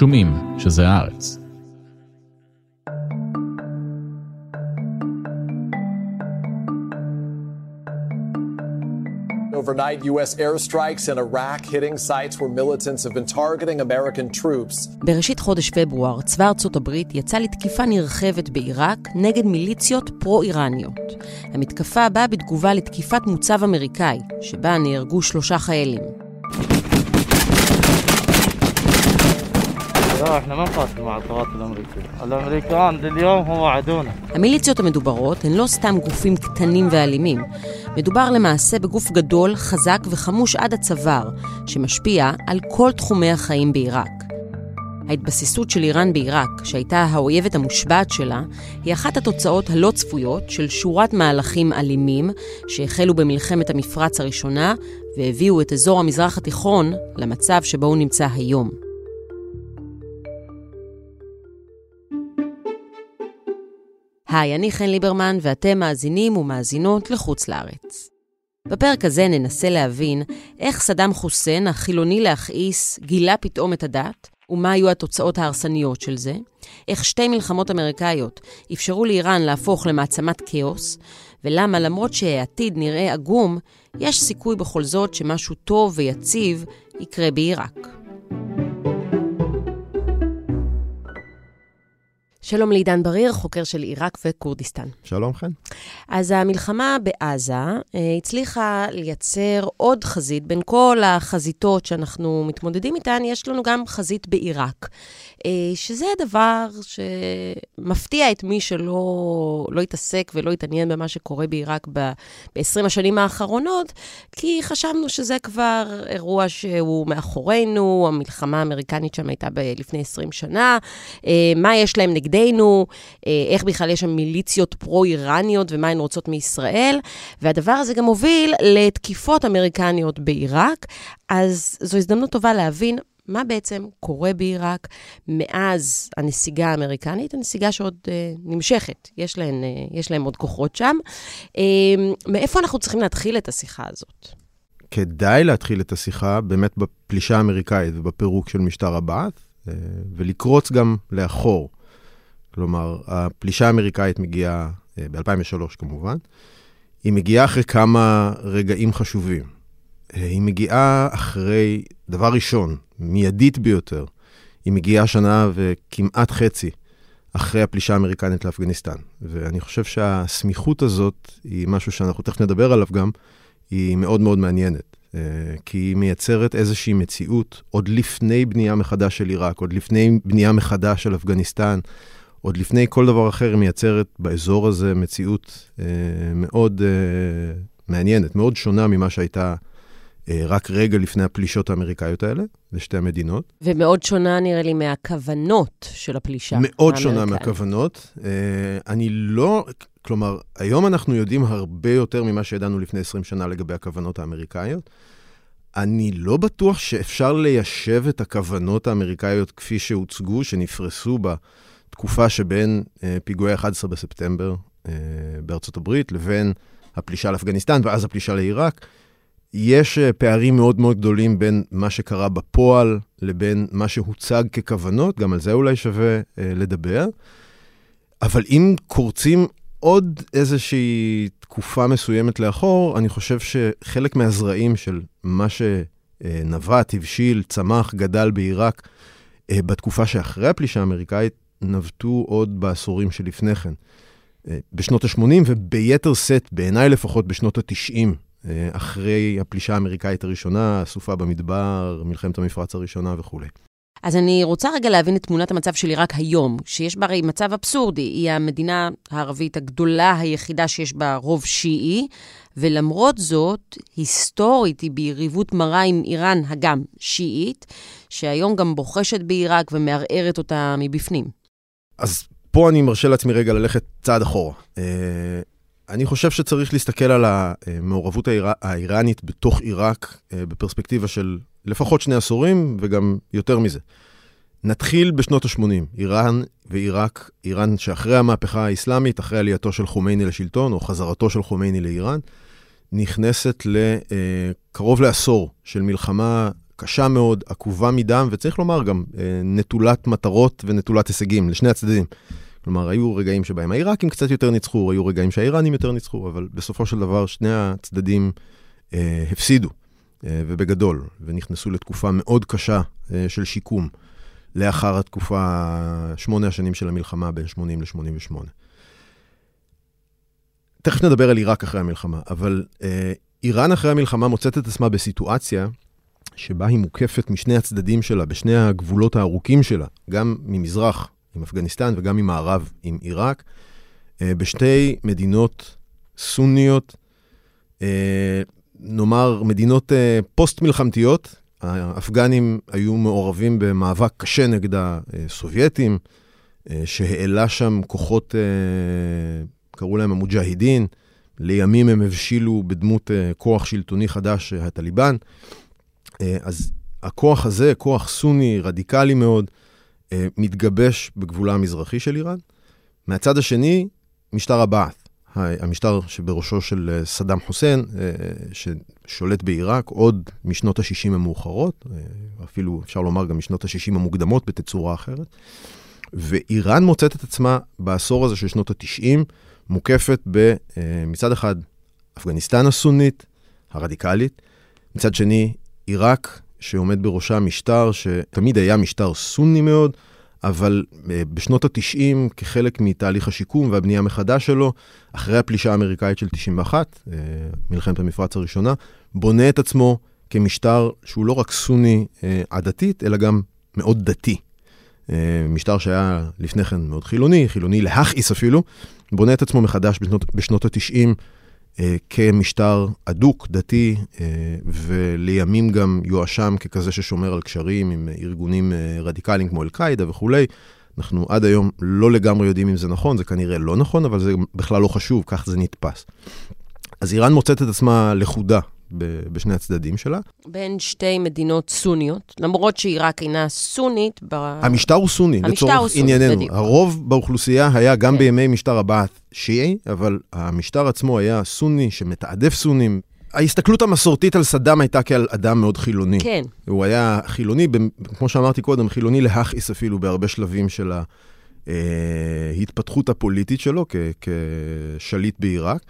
שומעים שזה הארץ. Overnight, U.S. airstrikes in Iraq hitting sites where militants have been targeting American troops. בראשית חודש פברואר, צבא ארצות הברית יצא לתקיפה נרחבת בעיראק נגד מיליציות פרו-איראניות. המתקפה באה בתגובה לתקיפת מוצב אמריקאי, שבה נהרגו שלושה חיילים. احنا ما نقاتل مع القوات الامريكيه، الامريكان لليوم هو عدونا. המיליציות המדוברות הן לא סתם גופים קטנים ואלימים. מדובר למעשה בגוף גדול, חזק וחמוש עד הצוואר, שמשפיע על כל תחומי החיים בעיראק. ההתבססות של איראן בעיראק, שהייתה האויבת המושבעת שלה, היא אחת התוצאות הלא צפויות של שורת מהלכים אלימים שהחלו במלחמת המפרץ הראשונה והביאו את אזור המזרח התיכון למצב שבו הוא נמצא היום. היי, אני חן ליברמן ואתם מאזינים ומאזינות לחוץ לארץ. בפרק הזה ננסה להבין איך סדאם חוסיין, החילוני להכעיס, גילה פתאום את הדת, ומה היו התוצאות ההרסניות של זה, איך שתי מלחמות אמריקאיות אפשרו לאיראן להפוך למעצמת כאוס, ולמה למרות שהעתיד נראה עגום, יש סיכוי בכל זאת שמשהו טוב ויציב יקרה בעיראק. שלום לעידן בריר, חוקר של עיראק וכורדיסטן. שלום, חן. אז המלחמה בעזה אה, הצליחה לייצר עוד חזית בין כל החזיתות שאנחנו מתמודדים איתן, יש לנו גם חזית בעיראק, אה, שזה דבר שמפתיע את מי שלא לא התעסק ולא התעניין במה שקורה בעיראק ב-20 השנים האחרונות, כי חשבנו שזה כבר אירוע שהוא מאחורינו, המלחמה האמריקנית שם הייתה לפני 20 שנה, אה, מה יש להם נגדנו. נגדנו, איך בכלל יש שם מיליציות פרו-איראניות ומה הן רוצות מישראל, והדבר הזה גם הוביל לתקיפות אמריקניות בעיראק, אז זו הזדמנות טובה להבין מה בעצם קורה בעיראק מאז הנסיגה האמריקנית, הנסיגה שעוד אה, נמשכת, יש להם, אה, יש להם עוד כוחות שם. אה, מאיפה אנחנו צריכים להתחיל את השיחה הזאת? כדאי להתחיל את השיחה באמת בפלישה האמריקאית ובפירוק של משטר הבעת' אה, ולקרוץ גם לאחור. כלומר, הפלישה האמריקאית מגיעה אה, ב-2003 כמובן, היא מגיעה אחרי כמה רגעים חשובים. אה, היא מגיעה אחרי, דבר ראשון, מיידית ביותר, היא מגיעה שנה וכמעט חצי אחרי הפלישה האמריקנית לאפגניסטן. ואני חושב שהסמיכות הזאת היא משהו שאנחנו תכף נדבר עליו גם, היא מאוד מאוד מעניינת. אה, כי היא מייצרת איזושהי מציאות עוד לפני בנייה מחדש של עיראק, עוד לפני בנייה מחדש של אפגניסטן. עוד לפני כל דבר אחר, מייצרת באזור הזה מציאות אה, מאוד אה, מעניינת, מאוד שונה ממה שהייתה אה, רק רגע לפני הפלישות האמריקאיות האלה, לשתי המדינות. ומאוד שונה, נראה לי, מהכוונות של הפלישה מאוד שונה מהכוונות. אה, אני לא, כלומר, היום אנחנו יודעים הרבה יותר ממה שידענו לפני 20 שנה לגבי הכוונות האמריקאיות. אני לא בטוח שאפשר ליישב את הכוונות האמריקאיות כפי שהוצגו, שנפרסו בה. תקופה שבין אה, פיגועי 11 בספטמבר אה, בארצות הברית לבין הפלישה לאפגניסטן ואז הפלישה לעיראק, יש אה, פערים מאוד מאוד גדולים בין מה שקרה בפועל לבין מה שהוצג ככוונות, גם על זה אולי שווה לדבר. אבל אם קורצים עוד איזושהי תקופה מסוימת לאחור, אני חושב שחלק מהזרעים של מה שנבט, הבשיל, צמח, גדל בעיראק, בתקופה שאחרי הפלישה האמריקאית, נבטו עוד בעשורים שלפני כן. אה, בשנות ה-80 וביתר שאת, בעיניי לפחות בשנות ה-90, אה, אחרי הפלישה האמריקאית הראשונה, הסופה במדבר, מלחמת המפרץ הראשונה וכולי. אז אני רוצה רגע להבין את תמונת המצב של עיראק היום, שיש בה הרי מצב אבסורדי. היא המדינה הערבית הגדולה היחידה שיש בה רוב שיעי, ולמרות זאת, היסטורית היא ביריבות מרה עם איראן, הגם שיעית, שהיום גם בוחשת בעיראק ומערערת אותה מבפנים. אז פה אני מרשה לעצמי רגע ללכת צעד אחורה. Uh, אני חושב שצריך להסתכל על המעורבות האיר... האיראנית בתוך עיראק uh, בפרספקטיבה של לפחות שני עשורים וגם יותר מזה. נתחיל בשנות ל-80, איראן ועיראק, איראן שאחרי המהפכה האסלאמית, אחרי עלייתו של חומייני לשלטון, או חזרתו של חומייני לאיראן, נכנסת לקרוב uh, לעשור של מלחמה קשה מאוד, עקובה מדם, וצריך לומר גם נטולת מטרות ונטולת הישגים, לשני הצדדים. כלומר, היו רגעים שבהם העיראקים קצת יותר ניצחו, היו רגעים שהאיראנים יותר ניצחו, אבל בסופו של דבר שני הצדדים אה, הפסידו, אה, ובגדול, ונכנסו לתקופה מאוד קשה אה, של שיקום, לאחר התקופה, שמונה השנים של המלחמה בין 80 ל-88. תכף נדבר על עיראק אחרי המלחמה, אבל אה, איראן אחרי המלחמה מוצאת את עצמה בסיטואציה שבה היא מוקפת משני הצדדים שלה, בשני הגבולות הארוכים שלה, גם ממזרח עם אפגניסטן וגם ממערב עם עיראק, אה, בשתי מדינות סוניות, אה, נאמר מדינות אה, פוסט-מלחמתיות. האפגנים היו מעורבים במאבק קשה נגד הסובייטים, שהעלה שם כוחות, קראו להם המוג'אהידין, לימים הם הבשילו בדמות כוח שלטוני חדש, הטליבן. אז הכוח הזה, כוח סוני, רדיקלי מאוד, אה, מתגבש בגבולה המזרחי של איראן. מהצד השני, משטר הבעת', המשטר שבראשו של אה, סדאם חוסיין, אה, ששולט בעיראק עוד משנות ה-60 המאוחרות, אפילו אפשר לומר גם משנות ה-60 המוקדמות בתצורה אחרת. ואיראן מוצאת את עצמה בעשור הזה של שנות ה-90, מוקפת מצד אחד אפגניסטן הסונית, הרדיקלית, מצד שני עיראק, שעומד בראשה משטר שתמיד היה משטר סוני מאוד, אבל אה, בשנות ה-90, כחלק מתהליך השיקום והבנייה מחדש שלו, אחרי הפלישה האמריקאית של 91, אה, מלחמת המפרץ הראשונה, בונה את עצמו כמשטר שהוא לא רק סוני אה, עדתית, אלא גם מאוד דתי. משטר שהיה לפני כן מאוד חילוני, חילוני להכעיס אפילו, בונה את עצמו מחדש בשנות, בשנות ה-90 אה, כמשטר אדוק, דתי, אה, ולימים גם יואשם ככזה ששומר על קשרים עם ארגונים אה, רדיקליים כמו אל-קאעידה וכולי. אנחנו עד היום לא לגמרי יודעים אם זה נכון, זה כנראה לא נכון, אבל זה בכלל לא חשוב, כך זה נתפס. אז איראן מוצאת את עצמה לכודה בשני הצדדים שלה. בין שתי מדינות סוניות, למרות שעיראק אינה סונית. ב... המשטר הוא סוני, לצורך הוא סוני, ענייננו. בדיוק. הרוב באוכלוסייה היה גם כן. בימי משטר הבעת' שיעי, אבל המשטר עצמו היה סוני שמתעדף סונים. ההסתכלות המסורתית על סדאם הייתה כעל אדם מאוד חילוני. כן. הוא היה חילוני, כמו שאמרתי קודם, חילוני להכעיס אפילו בהרבה שלבים של ההתפתחות הפוליטית שלו כשליט בעיראק.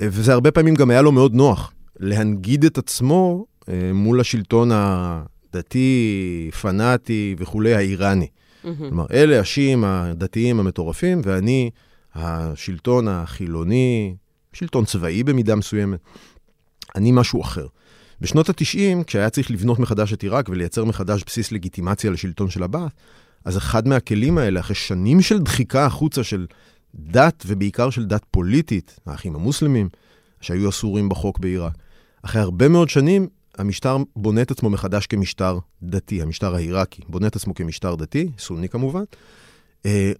וזה הרבה פעמים גם היה לו מאוד נוח. להנגיד את עצמו אה, מול השלטון הדתי, פנאטי וכולי, האיראני. Mm-hmm. כלומר, אלה השיעים הדתיים המטורפים, ואני השלטון החילוני, שלטון צבאי במידה מסוימת. אני משהו אחר. בשנות ה-90, כשהיה צריך לבנות מחדש את עיראק ולייצר מחדש בסיס לגיטימציה לשלטון של הבעת', אז אחד מהכלים האלה, אחרי שנים של דחיקה החוצה של דת, ובעיקר של דת פוליטית, האחים המוסלמים, שהיו אסורים בחוק בעיראק, אחרי הרבה מאוד שנים, המשטר בונה את עצמו מחדש כמשטר דתי, המשטר העיראקי בונה את עצמו כמשטר דתי, סוני כמובן. אה,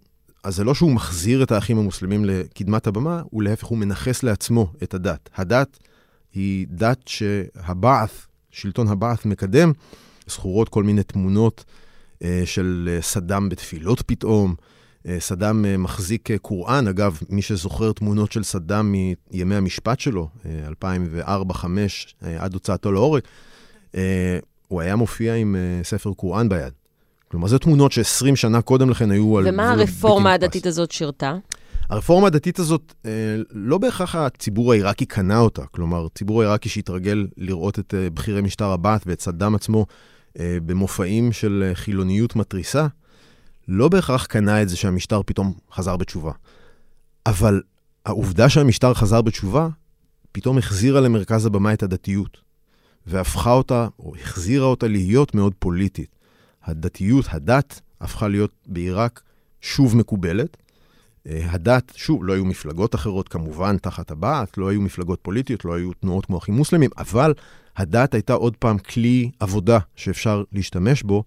אז זה לא שהוא מחזיר את האחים המוסלמים לקדמת הבמה, הוא להפך, הוא מנכס לעצמו את הדת. הדת היא דת שהבעת', שלטון הבעת' מקדם, זכורות כל מיני תמונות אה, של סדאם בתפילות פתאום, אה, סדאם אה, מחזיק אה, קוראן, אגב, מי שזוכר תמונות של סדאם מימי המשפט שלו, 2004-2005, עד הוצאתו להורג, הוא היה מופיע עם ספר קוראן ביד. כלומר, זה תמונות ש-20 שנה קודם לכן היו על... ומה הרפורמה הדתית הזאת שירתה? הרפורמה הדתית הזאת, לא בהכרח הציבור העיראקי קנה אותה. כלומר, הציבור העיראקי שהתרגל לראות את בכירי משטר הבת ואת סדאם עצמו במופעים של חילוניות מתריסה, לא בהכרח קנה את זה שהמשטר פתאום חזר בתשובה. אבל העובדה שהמשטר חזר בתשובה, פתאום החזירה למרכז הבמה את הדתיות, והפכה אותה, או החזירה אותה להיות מאוד פוליטית. הדתיות, הדת, הפכה להיות בעיראק שוב מקובלת. אה, הדת, שוב, לא היו מפלגות אחרות כמובן תחת הבעת, לא היו מפלגות פוליטיות, לא היו תנועות כמו אחים מוסלמים, אבל הדת הייתה עוד פעם כלי עבודה שאפשר להשתמש בו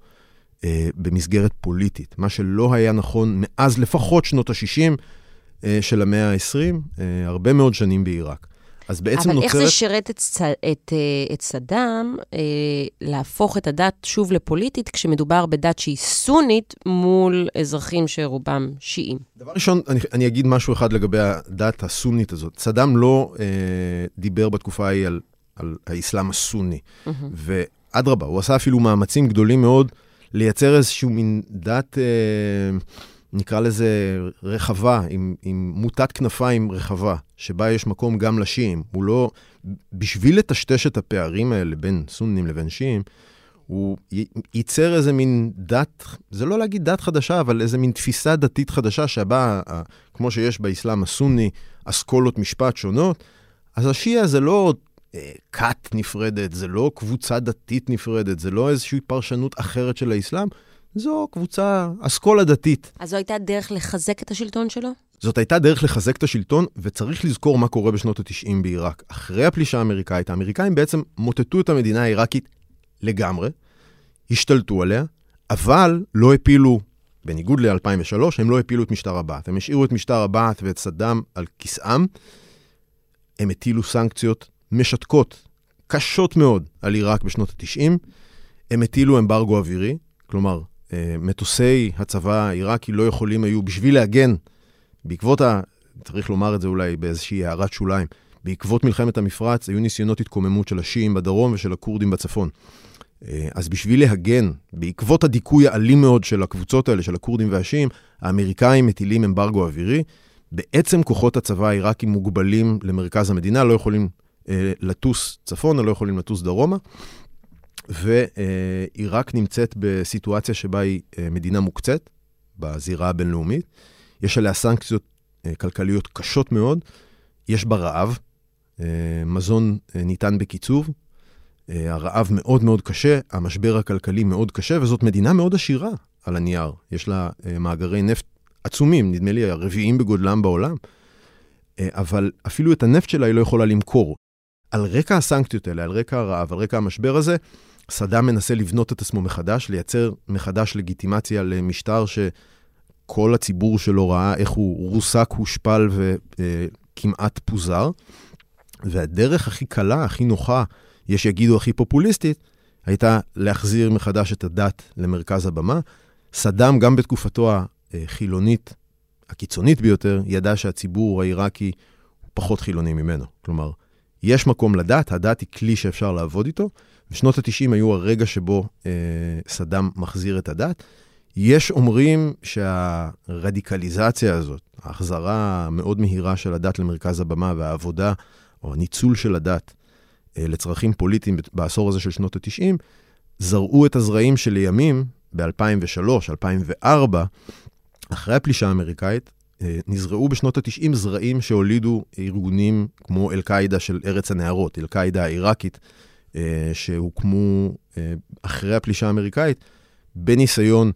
במסגרת פוליטית, מה שלא היה נכון מאז לפחות שנות ה-60 אה, של המאה ה-20, אה, הרבה מאוד שנים בעיראק. אז בעצם אבל נוצרת... אבל איך זה שירת את, את, אה, את סדאם אה, להפוך את הדת שוב לפוליטית, כשמדובר בדת שהיא סונית מול אזרחים שרובם שיעים? דבר ראשון, אני, אני אגיד משהו אחד לגבי הדת הסונית הזאת. סדאם לא אה, דיבר בתקופה ההיא על, על האסלאם הסוני. Mm-hmm. אדרבה, הוא עשה אפילו מאמצים גדולים מאוד לייצר איזשהו מין דת, אה, נקרא לזה רחבה, עם, עם מוטת כנפיים רחבה, שבה יש מקום גם לשיעים. הוא לא... בשביל לטשטש את הפערים האלה בין סונים לבין שיעים, הוא ייצר איזה מין דת, זה לא להגיד דת חדשה, אבל איזה מין תפיסה דתית חדשה שבה, כמו שיש באסלאם הסוני, אסכולות משפט שונות, אז השיעה זה לא אה, כת נפרדת, זה לא קבוצה דתית נפרדת, זה לא איזושהי פרשנות אחרת של האסלאם, זו קבוצה, אסכולה דתית. אז זו הייתה דרך לחזק את השלטון שלו? זאת הייתה דרך לחזק את השלטון, וצריך לזכור מה קורה בשנות ה-90 בעיראק. אחרי הפלישה האמריקאית, האמריקאים בעצם מוטטו את המדינה העיראקית לגמרי, השתלטו עליה, אבל לא הפילו, בניגוד ל-2003, הם לא הפילו את משטר הבעת'. הם השאירו את משטר הבעת' ואת סדאם על כיסאם. הם הטילו סנקציות משתקות, קשות מאוד, על עיראק בשנות ה-90. הם הטילו אמברגו אווירי, כלומר, אה, מטוסי הצבא העיראקי לא יכולים היו, בשביל להגן, בעקבות ה... צריך לומר את זה אולי באיזושהי הערת שוליים, בעקבות מלחמת המפרץ היו ניסיונות התקוממות של השיעים בדרום ושל הכורדים בצפון. אה, אז בשביל להגן, בעקבות הדיכוי האלים מאוד של הקבוצות האלה, של הכורדים והשיעים, האמריקאים מטילים אמברגו אווירי. בעצם כוחות הצבא העיראקי מוגבלים למרכז המדינה, לא יכולים לטוס צפונה, לא יכולים לטוס דרומה. ועיראק נמצאת בסיטואציה שבה היא אה, מדינה מוקצת בזירה הבינלאומית. יש עליה סנקציות אה, כלכליות קשות מאוד, יש בה רעב, אה, מזון ניתן בקיצוב, הרעב מאוד מאוד קשה, המשבר הכלכלי מאוד קשה, וזאת מדינה מאוד עשירה על הנייר. יש לה מאגרי נפט עצומים, נדמה לי הרביעים בגודלם בעולם, אבל אפילו את הנפט שלה היא לא יכולה למכור. על רקע הסנקציות האלה, על רקע הרעב, על רקע המשבר הזה, סדאם מנסה לבנות את עצמו מחדש, לייצר מחדש לגיטימציה למשטר שכל הציבור שלו ראה איך הוא רוסק, הושפל וכמעט פוזר. והדרך הכי קלה, הכי נוחה, יש שיגידו הכי פופוליסטית, הייתה להחזיר מחדש את הדת למרכז הבמה. סדאם, גם בתקופתו החילונית, הקיצונית ביותר, ידע שהציבור העיראקי הוא פחות חילוני ממנו. כלומר, יש מקום לדת, הדת היא כלי שאפשר לעבוד איתו. ושנות ה-90 היו הרגע שבו אה, סדאם מחזיר את הדת. יש אומרים שהרדיקליזציה הזאת, ההחזרה המאוד מהירה של הדת למרכז הבמה והעבודה, או הניצול של הדת אה, לצרכים פוליטיים בעשור הזה של שנות ה-90, זרעו את הזרעים שלימים, ב-2003, 2004, אחרי הפלישה האמריקאית, נזרעו בשנות ה-90 זרעים שהולידו ארגונים כמו אל-קאעידה של ארץ הנהרות, אל-קאעידה העיראקית, אה, שהוקמו אה, אחרי הפלישה האמריקאית, בניסיון,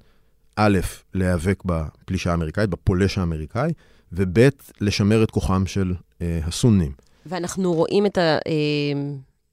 א', להיאבק בפלישה האמריקאית, בפולש האמריקאי, וב', לשמר את כוחם של הסונים. ואנחנו רואים את ה...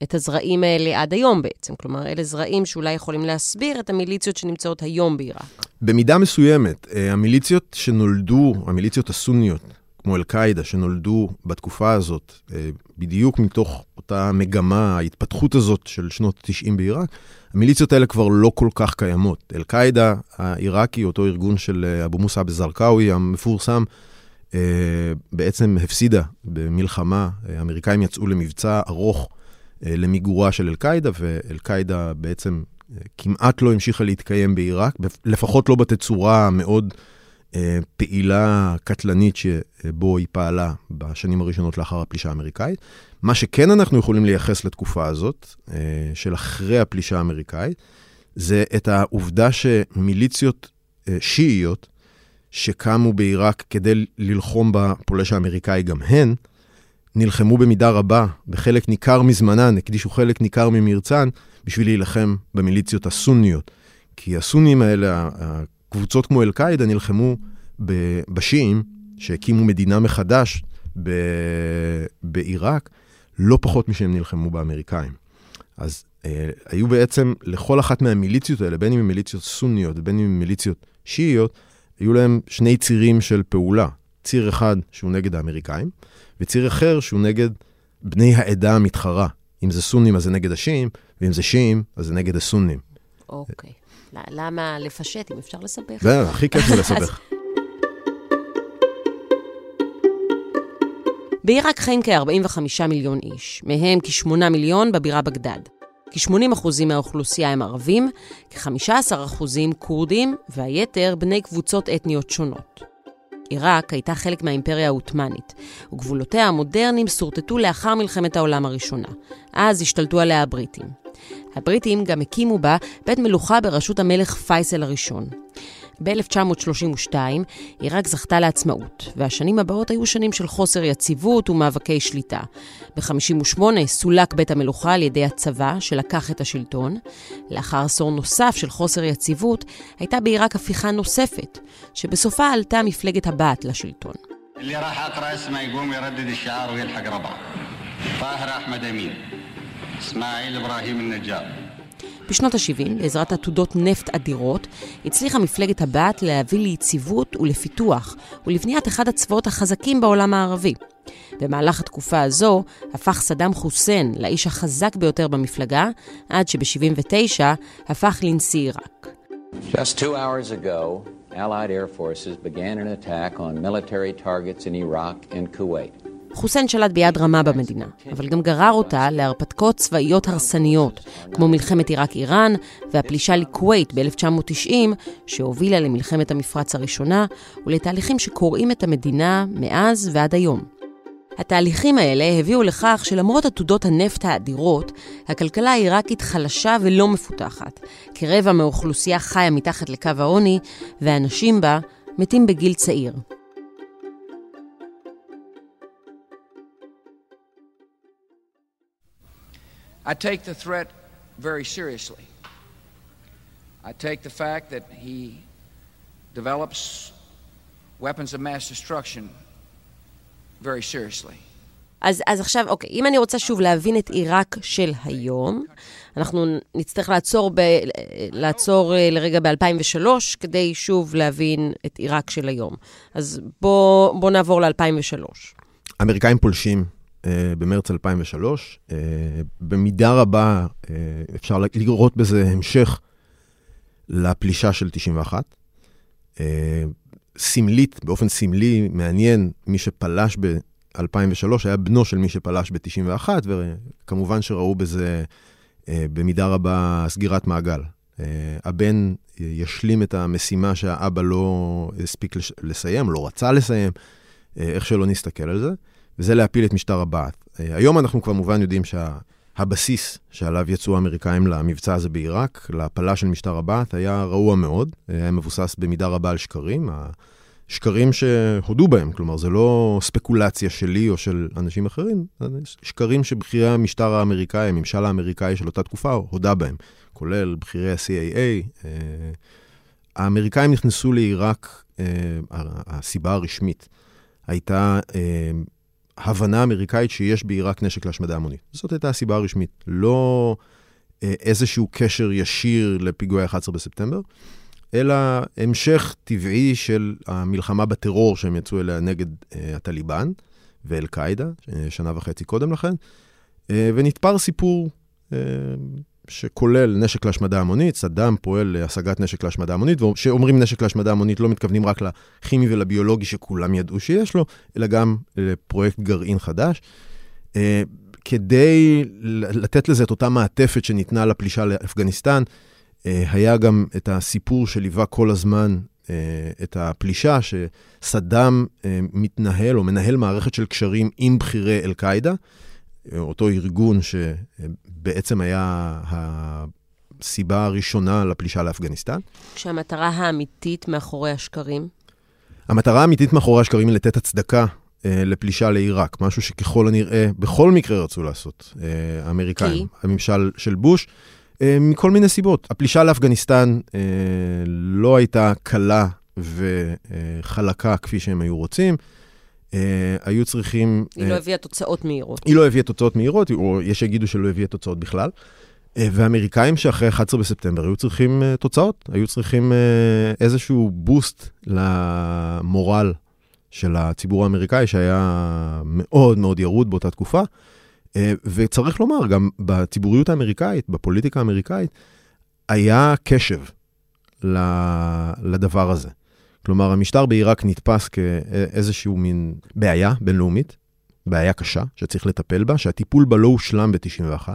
את הזרעים האלה עד היום בעצם. כלומר, אלה זרעים שאולי יכולים להסביר את המיליציות שנמצאות היום בעיראק. במידה מסוימת, אה, המיליציות שנולדו, המיליציות הסוניות, כמו אל-קאעידה, שנולדו בתקופה הזאת, אה, בדיוק מתוך אותה מגמה, ההתפתחות הזאת של שנות ה-90 בעיראק, המיליציות האלה כבר לא כל כך קיימות. אל-קאעידה העיראקי, אותו ארגון של אה, אבו מוסא בזרקאווי המפורסם, בעצם הפסידה במלחמה, האמריקאים יצאו למבצע ארוך למיגורה של אל-קאעידה, ואל-קאעידה בעצם אה, כמעט לא המשיכה להתקיים בעיראק, לפחות לא בתצורה המאוד אה, פעילה, קטלנית שבו היא פעלה בשנים הראשונות לאחר הפלישה האמריקאית. מה שכן אנחנו יכולים לייחס לתקופה הזאת, של אחרי הפלישה האמריקאית, זה את העובדה שמיליציות שיעיות, שקמו בעיראק כדי ללחום בפולש האמריקאי גם הן, נלחמו במידה רבה, בחלק ניכר מזמנן, הקדישו חלק ניכר ממרצן, בשביל להילחם במיליציות הסוניות. כי הסונים האלה, הקבוצות כמו אל-קאעידה, נלחמו בשיעים, שהקימו מדינה מחדש בעיראק, לא פחות משהם נלחמו באמריקאים. אז אה, היו בעצם, לכל אחת מהמיליציות האלה, בין אם הם מיליציות סוניות ובין אם הם מיליציות שיעיות, היו להם שני צירים של פעולה. ציר אחד שהוא נגד האמריקאים, וציר אחר שהוא נגד בני העדה המתחרה. אם זה סונים, אז זה נגד השיעים, ואם זה שיעים, אז זה נגד הסונים. אוקיי. למה לפשט, אם אפשר לסבך? זה הכי כיף לסבך. בעיראק חיים כ-45 מיליון איש, מהם כ-8 מיליון בבירה בגדד. כ-80% מהאוכלוסייה הם ערבים, כ-15% כורדים, והיתר בני קבוצות אתניות שונות. עיראק הייתה חלק מהאימפריה העות'מאנית, וגבולותיה המודרניים שורטטו לאחר מלחמת העולם הראשונה. אז השתלטו עליה הבריטים. הבריטים גם הקימו בה בית מלוכה בראשות המלך פייסל הראשון. ב-1932 עיראק זכתה לעצמאות, והשנים הבאות היו שנים של חוסר יציבות ומאבקי שליטה. ב-58 סולק בית המלוכה על ידי הצבא, שלקח את השלטון. לאחר עשור נוסף של חוסר יציבות, הייתה בעיראק הפיכה נוספת, שבסופה עלתה מפלגת הבת לשלטון. اسماعيل ابراهيم النجار בשנות ה-70, בעזרת עתודות נפט אדירות, הצליחה מפלגת הבת להביא ליציבות ולפיתוח ולבניית אחד הצבאות החזקים בעולם הערבי. במהלך התקופה הזו הפך סדאם חוסיין לאיש החזק ביותר במפלגה, עד שב-79 הפך לנשיא עיראק. Just two hours ago, Allied Air Forces began an attack on military targets in Iraq and Kuwait. חוסיין שלט ביד רמה במדינה, אבל גם גרר אותה להרפתקאות צבאיות הרסניות, כמו מלחמת עיראק-איראן והפלישה לכווית ב-1990, שהובילה למלחמת המפרץ הראשונה, ולתהליכים שקורעים את המדינה מאז ועד היום. התהליכים האלה הביאו לכך שלמרות עתודות הנפט האדירות, הכלכלה העיראקית חלשה ולא מפותחת. כרבע מהאוכלוסייה חיה מתחת לקו העוני, ואנשים בה מתים בגיל צעיר. I take the threat very seriously. I take the fact that he develops weapons of mass destruction very seriously. אז, אז עכשיו, אוקיי, אם אני רוצה שוב להבין את עיראק של היום, אנחנו נצטרך לעצור, ב, לעצור אה, לרגע ב-2003, כדי שוב להבין את עיראק של היום. אז בואו בוא נעבור ל-2003. אמריקאים פולשים במרץ 2003. אה, במידה רבה אה, אפשר לראות בזה המשך לפלישה של 91. סמלית, באופן סמלי, מעניין, מי שפלש ב-2003 היה בנו של מי שפלש ב-91, וכמובן שראו בזה במידה רבה סגירת מעגל. הבן ישלים את המשימה שהאבא לא הספיק לסיים, לא רצה לסיים, איך שלא נסתכל על זה. וזה להפיל את משטר הבעת'. אה, היום אנחנו כבר מובן יודעים שהבסיס שעליו יצאו האמריקאים למבצע הזה בעיראק, להפלה של משטר הבעת', היה רעוע מאוד, אה, היה מבוסס במידה רבה על שקרים. שקרים שהודו בהם, כלומר, זה לא ספקולציה שלי או של אנשים אחרים, שקרים שבכירי המשטר האמריקאי, הממשל האמריקאי של אותה תקופה, הודה בהם, כולל בכירי ה-CAA. אה, האמריקאים נכנסו לעיראק, הסיבה הרשמית הייתה הבנה אמריקאית שיש בעיראק נשק להשמדה המונית. זאת הייתה הסיבה הרשמית. לא אה, איזשהו קשר ישיר לפיגועי 11 בספטמבר, אלא המשך טבעי של המלחמה בטרור שהם יצאו אליה נגד אה, הטליבן ואל-קאעידה, אה, שנה וחצי קודם לכן, אה, ונתפר סיפור אה, שכולל נשק להשמדה המונית, סדאם פועל להשגת נשק להשמדה המונית, וכשאומרים נשק להשמדה המונית לא מתכוונים רק לכימי ולביולוגי שכולם ידעו שיש לו, אלא גם לפרויקט גרעין חדש. אה, כדי לתת לזה את אותה מעטפת שניתנה לפלישה לאפגניסטן, אה, היה גם את הסיפור שליווה כל הזמן אה, את הפלישה, שסדאם מתנהל או מנהל מערכת של קשרים עם בכירי אל-קאעידה. אותו ארגון שבעצם היה הסיבה הראשונה לפלישה לאפגניסטן. כשהמטרה האמיתית מאחורי השקרים? המטרה האמיתית מאחורי השקרים היא לתת הצדקה אה, לפלישה לעיראק, משהו שככל הנראה בכל מקרה רצו לעשות אה, האמריקאים, כי? הממשל של בוש, אה, מכל מיני סיבות. הפלישה לאפגניסטן לא הייתה קלה וחלקה כפי שהם היו רוצים. Uh, היו צריכים... היא לא הביאה תוצאות מהירות. היא לא הביאה תוצאות מהירות, או יש שיגידו שלא הביאה תוצאות בכלל. Uh, והאמריקאים שאחרי 11 בספטמבר היו צריכים תוצאות, היו צריכים איזשהו בוסט למורל של הציבור האמריקאי, שהיה מאוד מאוד ירוד באותה תקופה. וצריך לומר, גם בציבוריות האמריקאית, בפוליטיקה האמריקאית, היה קשב לדבר הזה. כלומר, המשטר בעיראק נתפס כאיזשהו מין בעיה בינלאומית, בעיה קשה שצריך לטפל בה, שהטיפול בה לא הושלם ב-91,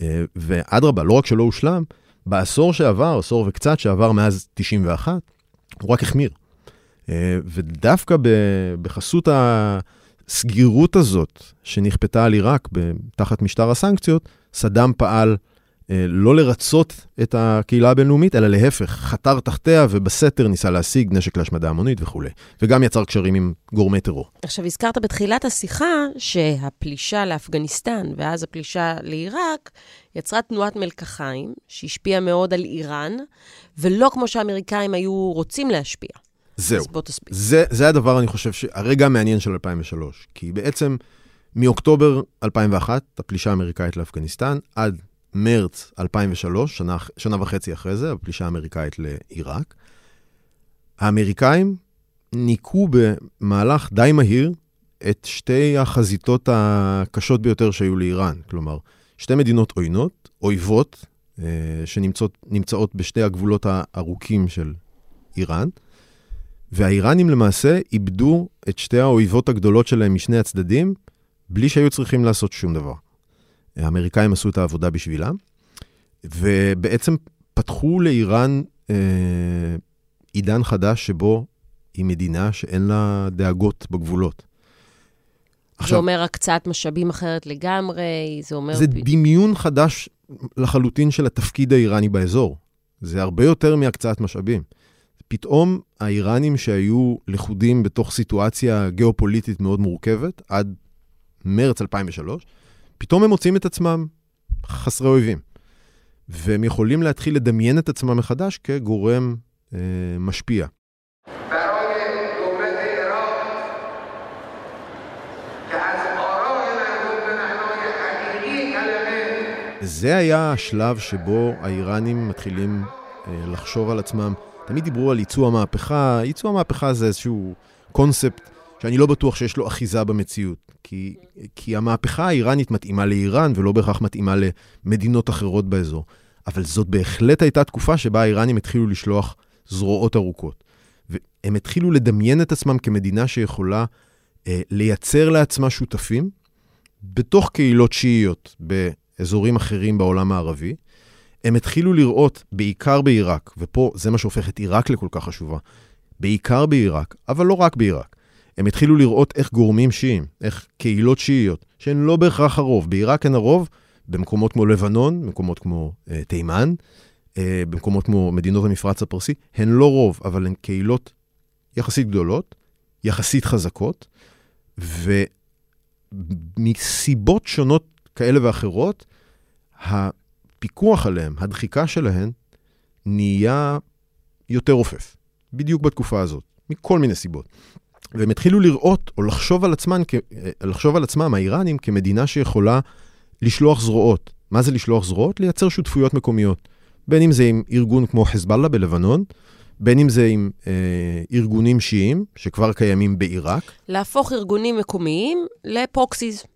אה, ואדרבה, לא רק שלא הושלם, בעשור שעבר, עשור וקצת שעבר מאז 91, הוא רק החמיר. אה, ודווקא בחסות הסגירות הזאת שנכפתה על עיראק תחת משטר הסנקציות, סדאם פעל לא לרצות את הקהילה הבינלאומית, אלא להפך, חתר תחתיה ובסתר ניסה להשיג נשק להשמדה המונית וכולי. וגם יצר קשרים עם גורמי טרור. עכשיו, הזכרת בתחילת השיחה שהפלישה לאפגניסטן ואז הפלישה לעיראק יצרה תנועת מלקחיים, שהשפיעה מאוד על איראן, ולא כמו שהאמריקאים היו רוצים להשפיע. זהו. זה, זה הדבר, אני חושב, הרגע המעניין של 2003. כי בעצם מאוקטובר 2001, הפלישה האמריקאית לאפגניסטן, עד מרץ 2003, שנה, שנה וחצי אחרי זה, הפלישה האמריקאית לעיראק, האמריקאים ניקו במהלך די מהיר את שתי החזיתות הקשות ביותר שהיו לאיראן. כלומר, שתי מדינות עוינות, אויבות, אה, שנמצאות בשתי הגבולות הארוכים של איראן, והאיראנים למעשה איבדו את שתי האויבות הגדולות שלהם משני הצדדים, בלי שהיו צריכים לעשות שום דבר. האמריקאים עשו את העבודה בשבילם, ובעצם פתחו לאיראן אה, עידן חדש שבו היא מדינה שאין לה דאגות בגבולות. עכשיו, זה אומר הקצאת משאבים אחרת לגמרי, זה אומר... זה דמיון חדש לחלוטין של התפקיד האיראני באזור. זה הרבה יותר מהקצאת משאבים. פתאום האיראנים שהיו לכודים בתוך סיטואציה גיאופוליטית מאוד מורכבת, עד מרץ 2003, פתאום הם מוצאים את עצמם חסרי אויבים. והם יכולים להתחיל לדמיין את עצמם מחדש כגורם אה, משפיע. זה היה השלב שבו האיראנים מתחילים אה, לחשוב על עצמם. תמיד דיברו על ייצוא המהפכה, ייצוא המהפכה זה איזשהו קונספט שאני לא בטוח שיש לו אחיזה במציאות. כי, כי המהפכה האיראנית מתאימה לאיראן ולא בהכרח מתאימה למדינות אחרות באזור. אבל זאת בהחלט הייתה תקופה שבה האיראנים התחילו לשלוח זרועות ארוכות. והם התחילו לדמיין את עצמם כמדינה שיכולה אה, לייצר לעצמה שותפים בתוך קהילות שיעיות באזורים אחרים בעולם הערבי. הם התחילו לראות, בעיקר בעיראק, ופה זה מה שהופך את עיראק לכל כך חשובה, בעיקר בעיראק, אבל לא רק בעיראק, הם התחילו לראות איך גורמים שיעים, איך קהילות שיעיות, שהן לא בהכרח הרוב. בעיראק הן הרוב, במקומות כמו לבנון, במקומות כמו אה, תימן, אה, במקומות כמו מדינות המפרץ הפרסי, הן לא רוב, אבל הן קהילות יחסית גדולות, יחסית חזקות, ומסיבות שונות כאלה ואחרות, הפיקוח עליהן, הדחיקה שלהן, נהיה יותר רופף, בדיוק בתקופה הזאת, מכל מיני סיבות. והם התחילו לראות או לחשוב על עצמם, לחשוב על עצמם, האיראנים, כמדינה שיכולה לשלוח זרועות. מה זה לשלוח זרועות? לייצר שותפויות מקומיות. בין אם זה עם ארגון כמו חזבאללה בלבנון, בין אם זה עם אה, ארגונים שיעים שכבר קיימים בעיראק. להפוך ארגונים מקומיים ל proxies.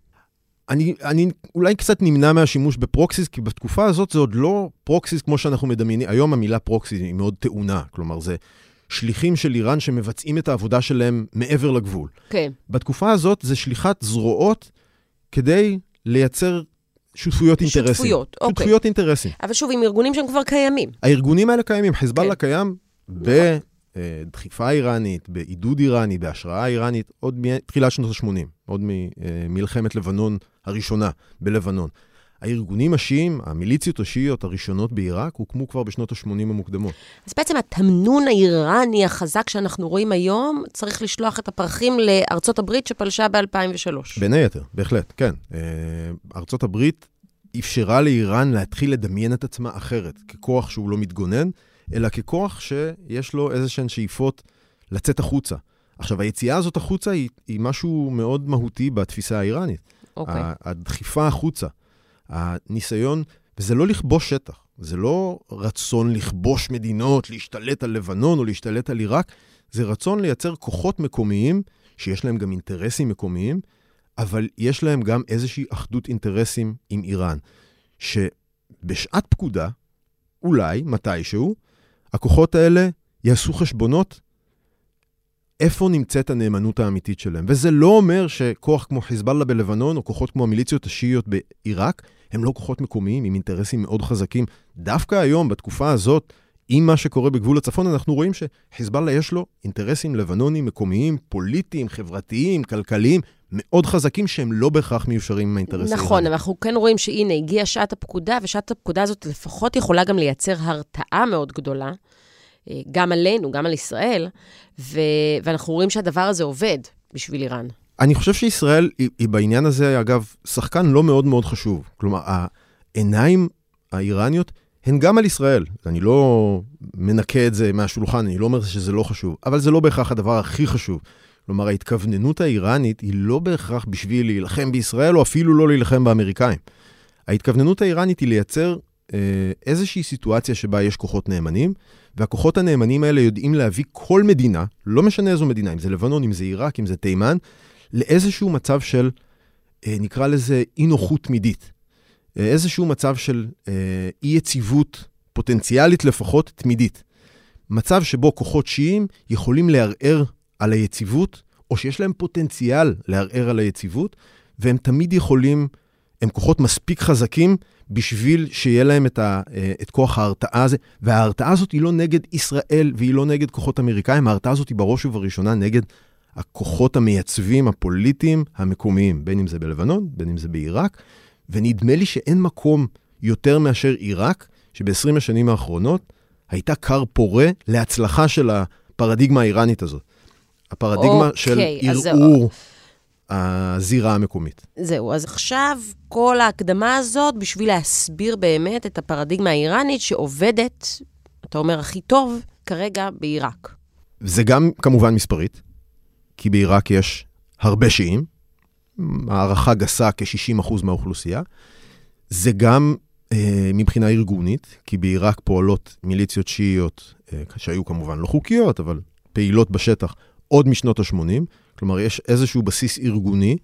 אני, אני אולי קצת נמנע מהשימוש ב proxies, כי בתקופה הזאת זה עוד לא proxies כמו שאנחנו מדמיינים. היום המילה proxies היא מאוד טעונה, כלומר זה שליחים של איראן שמבצעים את העבודה שלהם מעבר לגבול. כן. בתקופה הזאת זה שליחת זרועות כדי לייצר שותפויות אינטרסים. שותפויות, אוקיי. שותפויות אינטרסים. אבל שוב, עם ארגונים שהם כבר קיימים. הארגונים האלה קיימים. חיזבאללה כן. קיים בדחיפה איראנית, בעידוד איראני, בהשראה איראנית, עוד מתחילת שנות ה-80, עוד ממלחמת לבנון הראשונה בלבנון. הארגונים השיעים, המיליציות השיעיות הראשונות בעיראק, הוקמו כבר בשנות ה-80 המוקדמות. אז בעצם התמנון האיראני החזק שאנחנו רואים היום, צריך לשלוח את הפרחים לארצות הברית שפלשה ב-2003. בין היתר, בהחלט, כן. אה, ארצות הברית אפשרה לאיראן להתחיל לדמיין את עצמה אחרת, ככוח שהוא לא מתגונן, אלא ככוח שיש לו איזה שהן שאיפות לצאת החוצה. עכשיו, היציאה הזאת החוצה היא, היא משהו מאוד מהותי בתפיסה האיראנית. אוקיי. הדחיפה החוצה. הניסיון, וזה לא לכבוש שטח, זה לא רצון לכבוש מדינות, להשתלט על לבנון או להשתלט על עיראק, זה רצון לייצר כוחות מקומיים, שיש להם גם אינטרסים מקומיים, אבל יש להם גם איזושהי אחדות אינטרסים עם איראן, שבשעת פקודה, אולי, מתישהו, הכוחות האלה יעשו חשבונות איפה נמצאת הנאמנות האמיתית שלהם. וזה לא אומר שכוח כמו חיזבאללה בלבנון, או כוחות כמו המיליציות השיעיות בעיראק, הם לא כוחות מקומיים עם אינטרסים מאוד חזקים. דווקא היום, בתקופה הזאת, עם מה שקורה בגבול הצפון, אנחנו רואים שחיזבאללה יש לו אינטרסים לבנונים מקומיים, פוליטיים, חברתיים, כלכליים, מאוד חזקים, שהם לא בהכרח מיושרים עם האינטרסים. נכון, אבל אנחנו כן רואים שהנה, הגיעה שעת הפקודה, ושעת הפקודה הזאת לפחות יכולה גם לייצר הרתעה מאוד גדולה, אה, גם עלינו, גם על ישראל, ו- ואנחנו רואים שהדבר הזה עובד בשביל איראן. אני חושב שישראל היא, היא בעניין הזה, אגב, שחקן לא מאוד מאוד חשוב. כלומר, העיניים האיראניות הן גם על ישראל. אני לא מנקה את זה מהשולחן, אני לא אומר שזה לא חשוב, אבל זה לא בהכרח הדבר הכי חשוב. כלומר, ההתכווננות האיראנית היא לא בהכרח בשביל להילחם בישראל, או אפילו לא להילחם באמריקאים. ההתכווננות האיראנית היא לייצר אה, איזושהי סיטואציה שבה יש כוחות נאמנים, והכוחות הנאמנים האלה יודעים להביא כל מדינה, לא משנה איזו מדינה, אם זה לבנון, אם זה עיראק, אם זה תימן, לאיזשהו מצב של, אה, נקרא לזה, אי נוחות תמידית. אה, איזשהו מצב של אה, אי-יציבות פוטנציאלית לפחות תמידית. מצב שבו כוחות שיעים יכולים לערער על היציבות, או שיש להם פוטנציאל לערער על היציבות, והם תמיד יכולים, הם כוחות מספיק חזקים בשביל שיהיה להם את, ה, את כוח ההרתעה הזה. וההרתעה הזאת היא לא נגד ישראל והיא לא נגד כוחות אמריקאים, ההרתעה הזאת היא בראש ובראשונה נגד הכוחות המייצבים הפוליטיים המקומיים, בין אם זה בלבנון, בין אם זה בעיראק, ונדמה לי שאין מקום יותר מאשר עיראק, שב-20 השנים האחרונות הייתה כר פורה להצלחה של הפרדיגמה האיראנית הזאת. הפרדיגמה okay, של ערעור הזירה המקומית. זהו, אז עכשיו כל ההקדמה הזאת בשביל להסביר באמת את הפרדיגמה האיראנית שעובדת, אתה אומר, הכי טוב כרגע בעיראק. זה גם כמובן מספרית. כי בעיראק יש הרבה שיעים, הערכה גסה כ-60% מהאוכלוסייה. זה גם אה, מבחינה ארגונית, כי בעיראק פועלות מיליציות שיעיות, אה, שהיו כמובן לא חוקיות, אבל פעילות בשטח עוד משנות ה-80. כלומר, יש איזשהו בסיס ארגוני,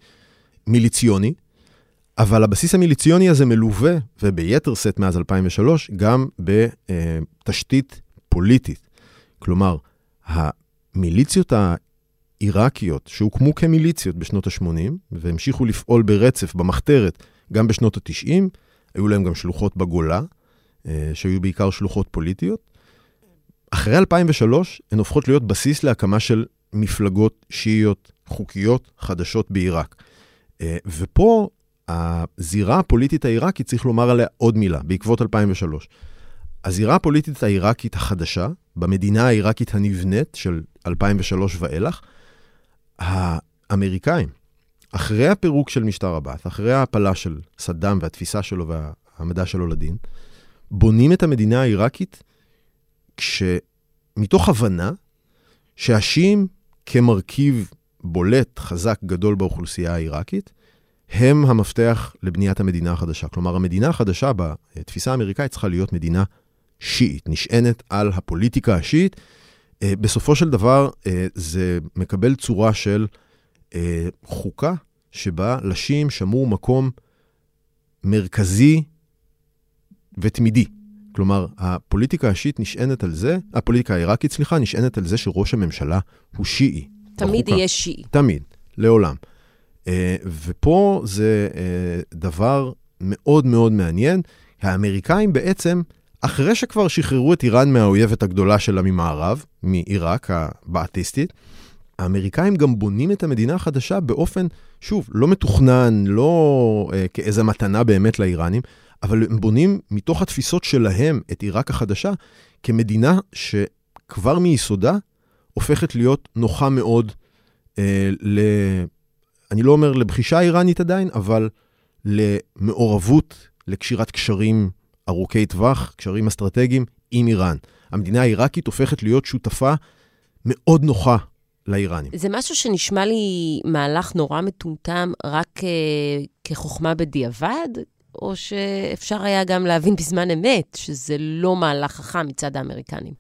מיליציוני, אבל הבסיס המיליציוני הזה מלווה, וביתר שאת מאז 2003, גם בתשתית פוליטית. כלומר, המיליציות עיראקיות שהוקמו כמיליציות בשנות ה-80 והמשיכו לפעול ברצף במחתרת גם בשנות ה-90, היו להם גם שלוחות בגולה, אה, שהיו בעיקר שלוחות פוליטיות. אחרי 2003 הן הופכות להיות בסיס להקמה של מפלגות שיעיות חוקיות חדשות בעיראק. אה, ופה הזירה הפוליטית העיראקית, צריך לומר עליה עוד מילה, בעקבות 2003. הזירה הפוליטית העיראקית החדשה, במדינה העיראקית הנבנית של 2003 ואילך, האמריקאים, אחרי הפירוק של משטר עבאס, אחרי ההפלה של סדאם והתפיסה שלו והעמדה שלו לדין, בונים את המדינה העיראקית מתוך הבנה שהשיעים כמרכיב בולט, חזק, גדול באוכלוסייה העיראקית, הם המפתח לבניית המדינה החדשה. כלומר, המדינה החדשה בתפיסה האמריקאית צריכה להיות מדינה שיעית, נשענת על הפוליטיקה השיעית, בסופו של דבר, אה, זה מקבל צורה של אה, חוקה שבה לשים שמור מקום מרכזי ותמידי. כלומר, הפוליטיקה השיעית נשענת על זה, הפוליטיקה העיראקית, סליחה, נשענת על זה שראש הממשלה הוא שיעי. תמיד בחוקה. יהיה שיעי. תמיד, לעולם. ופה זה דבר מאוד מאוד מעניין. האמריקאים בעצם אחרי שכבר שחררו את איראן מהאויבת הגדולה שלה ממערב, מעיראק הבעתיסטית, האמריקאים גם בונים את המדינה החדשה באופן, שוב, לא מתוכנן, לא אה, כאיזה מתנה באמת לאיראנים, אבל הם בונים מתוך התפיסות שלהם את עיראק החדשה כמדינה שכבר מיסודה הופכת להיות נוחה מאוד, אה, ל... אני לא אומר לבחישה איראנית עדיין, אבל למעורבות, לקשירת קשרים ארוכי טווח, קשרים אסטרטגיים עם איראן. המדינה העיראקית הופכת להיות שותפה מאוד נוחה לאיראנים. זה משהו שנשמע לי מהלך נורא מטומטם רק uh, כחוכמה בדיעבד, או שאפשר היה גם להבין בזמן אמת שזה לא מהלך חכם מצד האמריקנים?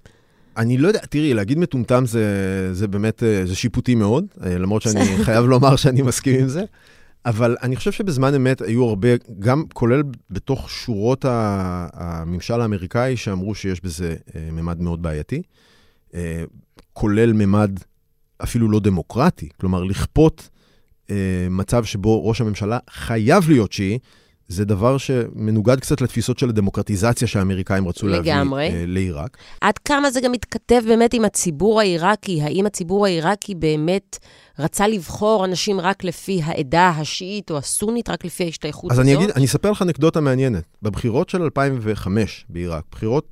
אני לא יודע, תראי, להגיד מטומטם זה, זה באמת, אה, זה שיפוטי מאוד, אה, למרות שאני חייב לומר שאני מסכים עם זה. אבל אני חושב שבזמן אמת היו הרבה, גם כולל בתוך שורות הממשל האמריקאי, שאמרו שיש בזה אה, ממד מאוד בעייתי, אה, כולל ממד אפילו לא דמוקרטי, כלומר לכפות אה, מצב שבו ראש הממשלה חייב להיות שיעי, זה דבר שמנוגד קצת לתפיסות של הדמוקרטיזציה שהאמריקאים רצו לגמרי. להביא אה, לעיראק. עד כמה זה גם מתכתב באמת עם הציבור העיראקי? האם הציבור העיראקי באמת רצה לבחור אנשים רק לפי העדה השיעית או הסונית, רק לפי ההשתייכות אז הזאת? אני אגיד, אני אספר לך אנקדוטה מעניינת. בבחירות של 2005 בעיראק, בחירות,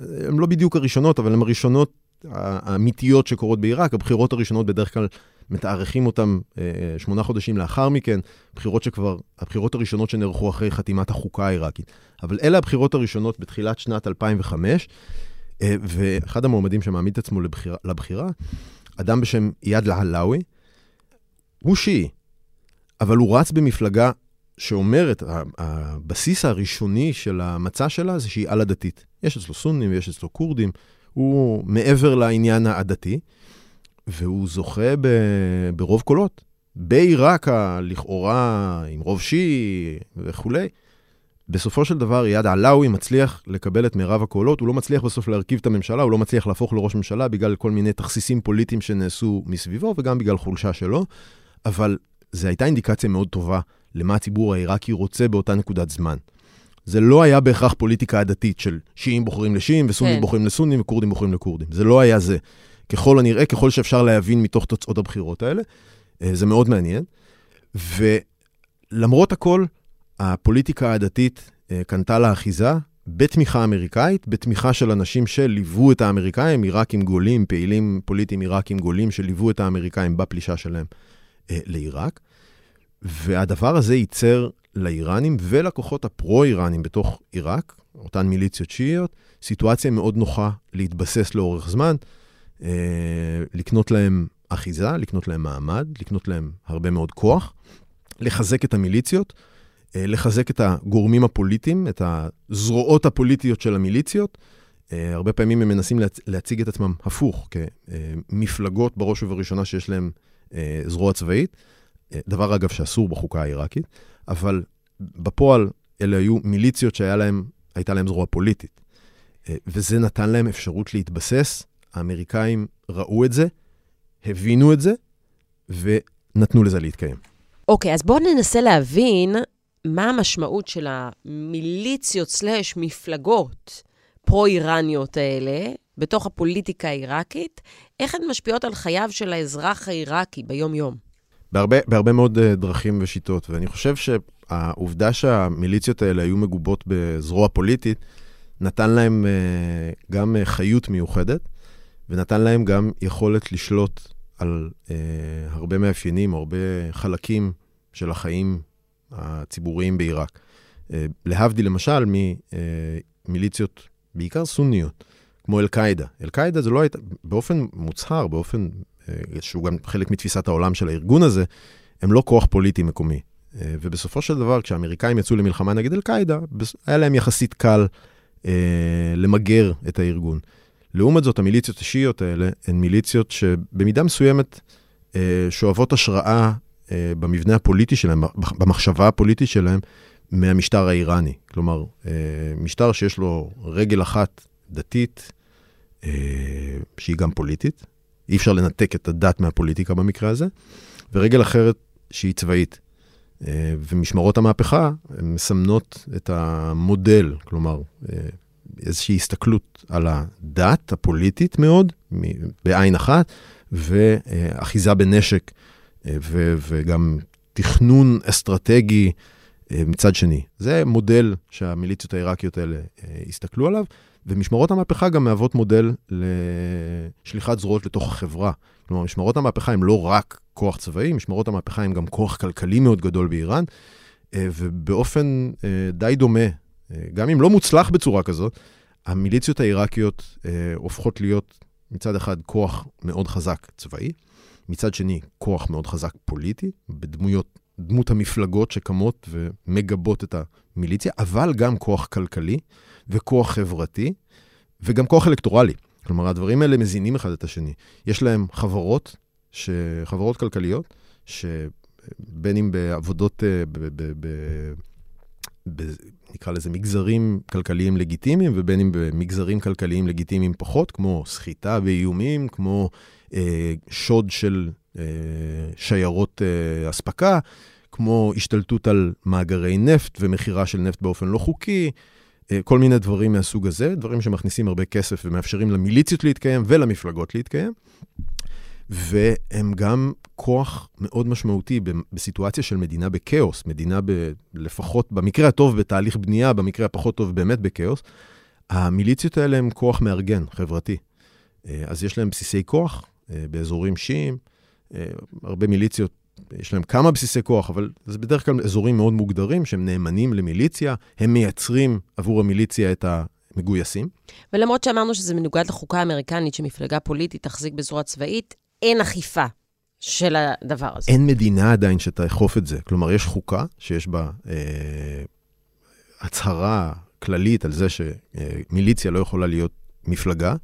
הן לא בדיוק הראשונות, אבל הן הראשונות האמיתיות שקורות בעיראק. הבחירות הראשונות בדרך כלל מתארכים אותן אה, שמונה חודשים לאחר מכן, בחירות שכבר, הבחירות הראשונות שנערכו אחרי חתימת החוקה העיראקית. אבל אלה הבחירות הראשונות בתחילת שנת 2005, אה, ואחד המועמדים שמעמיד את עצמו לבחירה, לבחירה, אדם בשם איאד לעלאווי, הוא שיעי, אבל הוא רץ במפלגה שאומרת, הבסיס הראשוני של המצע שלה זה שהיא על-עדתית. יש אצלו סונים ויש אצלו כורדים, הוא מעבר לעניין העדתי, והוא זוכה ב, ברוב קולות. בעיראק, לכאורה, עם רוב שיעי וכולי, בסופו של דבר, איאד עלאווי מצליח לקבל את מירב הקולות, הוא לא מצליח בסוף להרכיב את הממשלה, הוא לא מצליח להפוך לראש ממשלה בגלל כל מיני תכסיסים פוליטיים שנעשו מסביבו, וגם בגלל חולשה שלו, אבל זו הייתה אינדיקציה מאוד טובה למה הציבור העיראקי רוצה באותה נקודת זמן. זה לא היה בהכרח פוליטיקה עדתית של שיעים בוחרים לשיעים וסונים כן. בוחרים לסונים וכורדים בוחרים לכורדים. זה לא היה זה. ככל הנראה, ככל שאפשר להבין מתוך תוצאות הבחירות האלה, אה, זה מאוד מעניין. ולמרות הכל, הפוליטיקה העדתית אה, קנתה לה אחיזה בתמיכה אמריקאית, בתמיכה של אנשים שליוו את האמריקאים, עיראקים גולים, פעילים פוליטיים עיראקים גולים שליוו את האמריקאים בפלישה שלהם אה, לעיראק. והדבר הזה ייצר לאיראנים ולכוחות הפרו-איראנים בתוך עיראק, אותן מיליציות שיעיות, סיטואציה מאוד נוחה להתבסס לאורך זמן, לקנות להם אחיזה, לקנות להם מעמד, לקנות להם הרבה מאוד כוח, לחזק את המיליציות, אה, לחזק את הגורמים הפוליטיים, את הזרועות הפוליטיות של המיליציות. אה, הרבה פעמים הם מנסים להצ... להציג את עצמם הפוך, כמפלגות בראש ובראשונה שיש להם אה, זרוע צבאית, אה, דבר אגב שאסור בחוקה העיראקית, אבל בפועל אלה היו מיליציות שהייתה להם, להם זרוע פוליטית. אה, וזה נתן להם אפשרות להתבסס, האמריקאים ראו את זה, הבינו את זה, ונתנו לזה להתקיים. אוקיי, אז בואו ננסה להבין מה המשמעות של המיליציות סלאש מפלגות פרו-איראניות האלה בתוך הפוליטיקה העיראקית, איך הן משפיעות על חייו של האזרח העיראקי ביום-יום. בהרבה, בהרבה מאוד uh, דרכים ושיטות, ואני חושב שהעובדה שהמיליציות האלה היו מגובות בזרוע פוליטית, נתן להם uh, גם uh, חיות מיוחדת, ונתן להם גם יכולת לשלוט על uh, הרבה מאפיינים, הרבה חלקים של החיים הציבוריים בעיראק. Uh, להבדיל למשל ממיליציות, בעיקר סוניות, כמו אל-קאעידה. אל-קאעידה זה לא הייתה, באופן מוצהר, באופן שהוא גם חלק מתפיסת העולם של הארגון הזה, הם לא כוח פוליטי מקומי. ובסופו של דבר, כשהאמריקאים יצאו למלחמה נגד אל-קאעידה, היה להם יחסית קל אה, למגר את הארגון. לעומת זאת, המיליציות השיעיות האלה הן מיליציות שבמידה מסוימת אה, שואבות השראה אה, במבנה הפוליטי שלהם, במחשבה הפוליטית שלהם, מהמשטר האיראני. כלומר, אה, משטר שיש לו רגל אחת דתית, אה, שהיא גם פוליטית, אי אפשר לנתק את הדת מהפוליטיקה במקרה הזה, ורגל אחרת שהיא צבאית. ומשמרות המהפכה מסמנות את המודל, כלומר, איזושהי הסתכלות על הדת הפוליטית מאוד, בעין אחת, ואחיזה בנשק, וגם תכנון אסטרטגי מצד שני. זה מודל שהמיליציות העיראקיות האלה הסתכלו עליו, ומשמרות המהפכה גם מהוות מודל לשליחת זרועות לתוך החברה. כלומר, משמרות המהפכה הם לא רק כוח צבאי, משמרות המהפכה הם גם כוח כלכלי מאוד גדול באיראן, ובאופן די דומה, גם אם לא מוצלח בצורה כזאת, המיליציות העיראקיות הופכות להיות מצד אחד כוח מאוד חזק צבאי, מצד שני כוח מאוד חזק פוליטי, בדמויות, דמות המפלגות שקמות ומגבות את המיליציה, אבל גם כוח כלכלי. וכוח חברתי, וגם כוח אלקטורלי. כלומר, הדברים האלה מזינים אחד את השני. יש להם חברות, ש... חברות כלכליות, שבין אם בעבודות, ב... ב... ב... נקרא לזה מגזרים כלכליים לגיטימיים, ובין אם במגזרים כלכליים לגיטימיים פחות, כמו סחיטה ואיומים, כמו אה, שוד של אה, שיירות אה, אספקה, כמו השתלטות על מאגרי נפט ומכירה של נפט באופן לא חוקי, אה, כל מיני דברים מהסוג הזה, דברים שמכניסים הרבה כסף ומאפשרים למיליציות להתקיים ולמפלגות להתקיים. והם גם כוח מאוד משמעותי בסיטואציה של מדינה בכאוס, מדינה ב, לפחות, במקרה הטוב בתהליך בנייה, במקרה הפחות טוב באמת בכאוס. המיליציות האלה הם כוח מארגן, חברתי. אה, אז יש להם בסיסי כוח אה, באזורים שיעים, הרבה מיליציות יש להם כמה בסיסי כוח, אבל זה בדרך כלל אזורים מאוד מוגדרים שהם נאמנים למיליציה, הם מייצרים עבור המיליציה את המגויסים. ולמרות שאמרנו שזה מנוגד לחוקה האמריקנית, שמפלגה פוליטית תחזיק בזרוע צבאית, אין אכיפה של הדבר הזה. אין מדינה עדיין שתאכוף את זה. כלומר, יש חוקה שיש בה אה, הצהרה כללית על זה שמיליציה לא יכולה להיות מפלגה,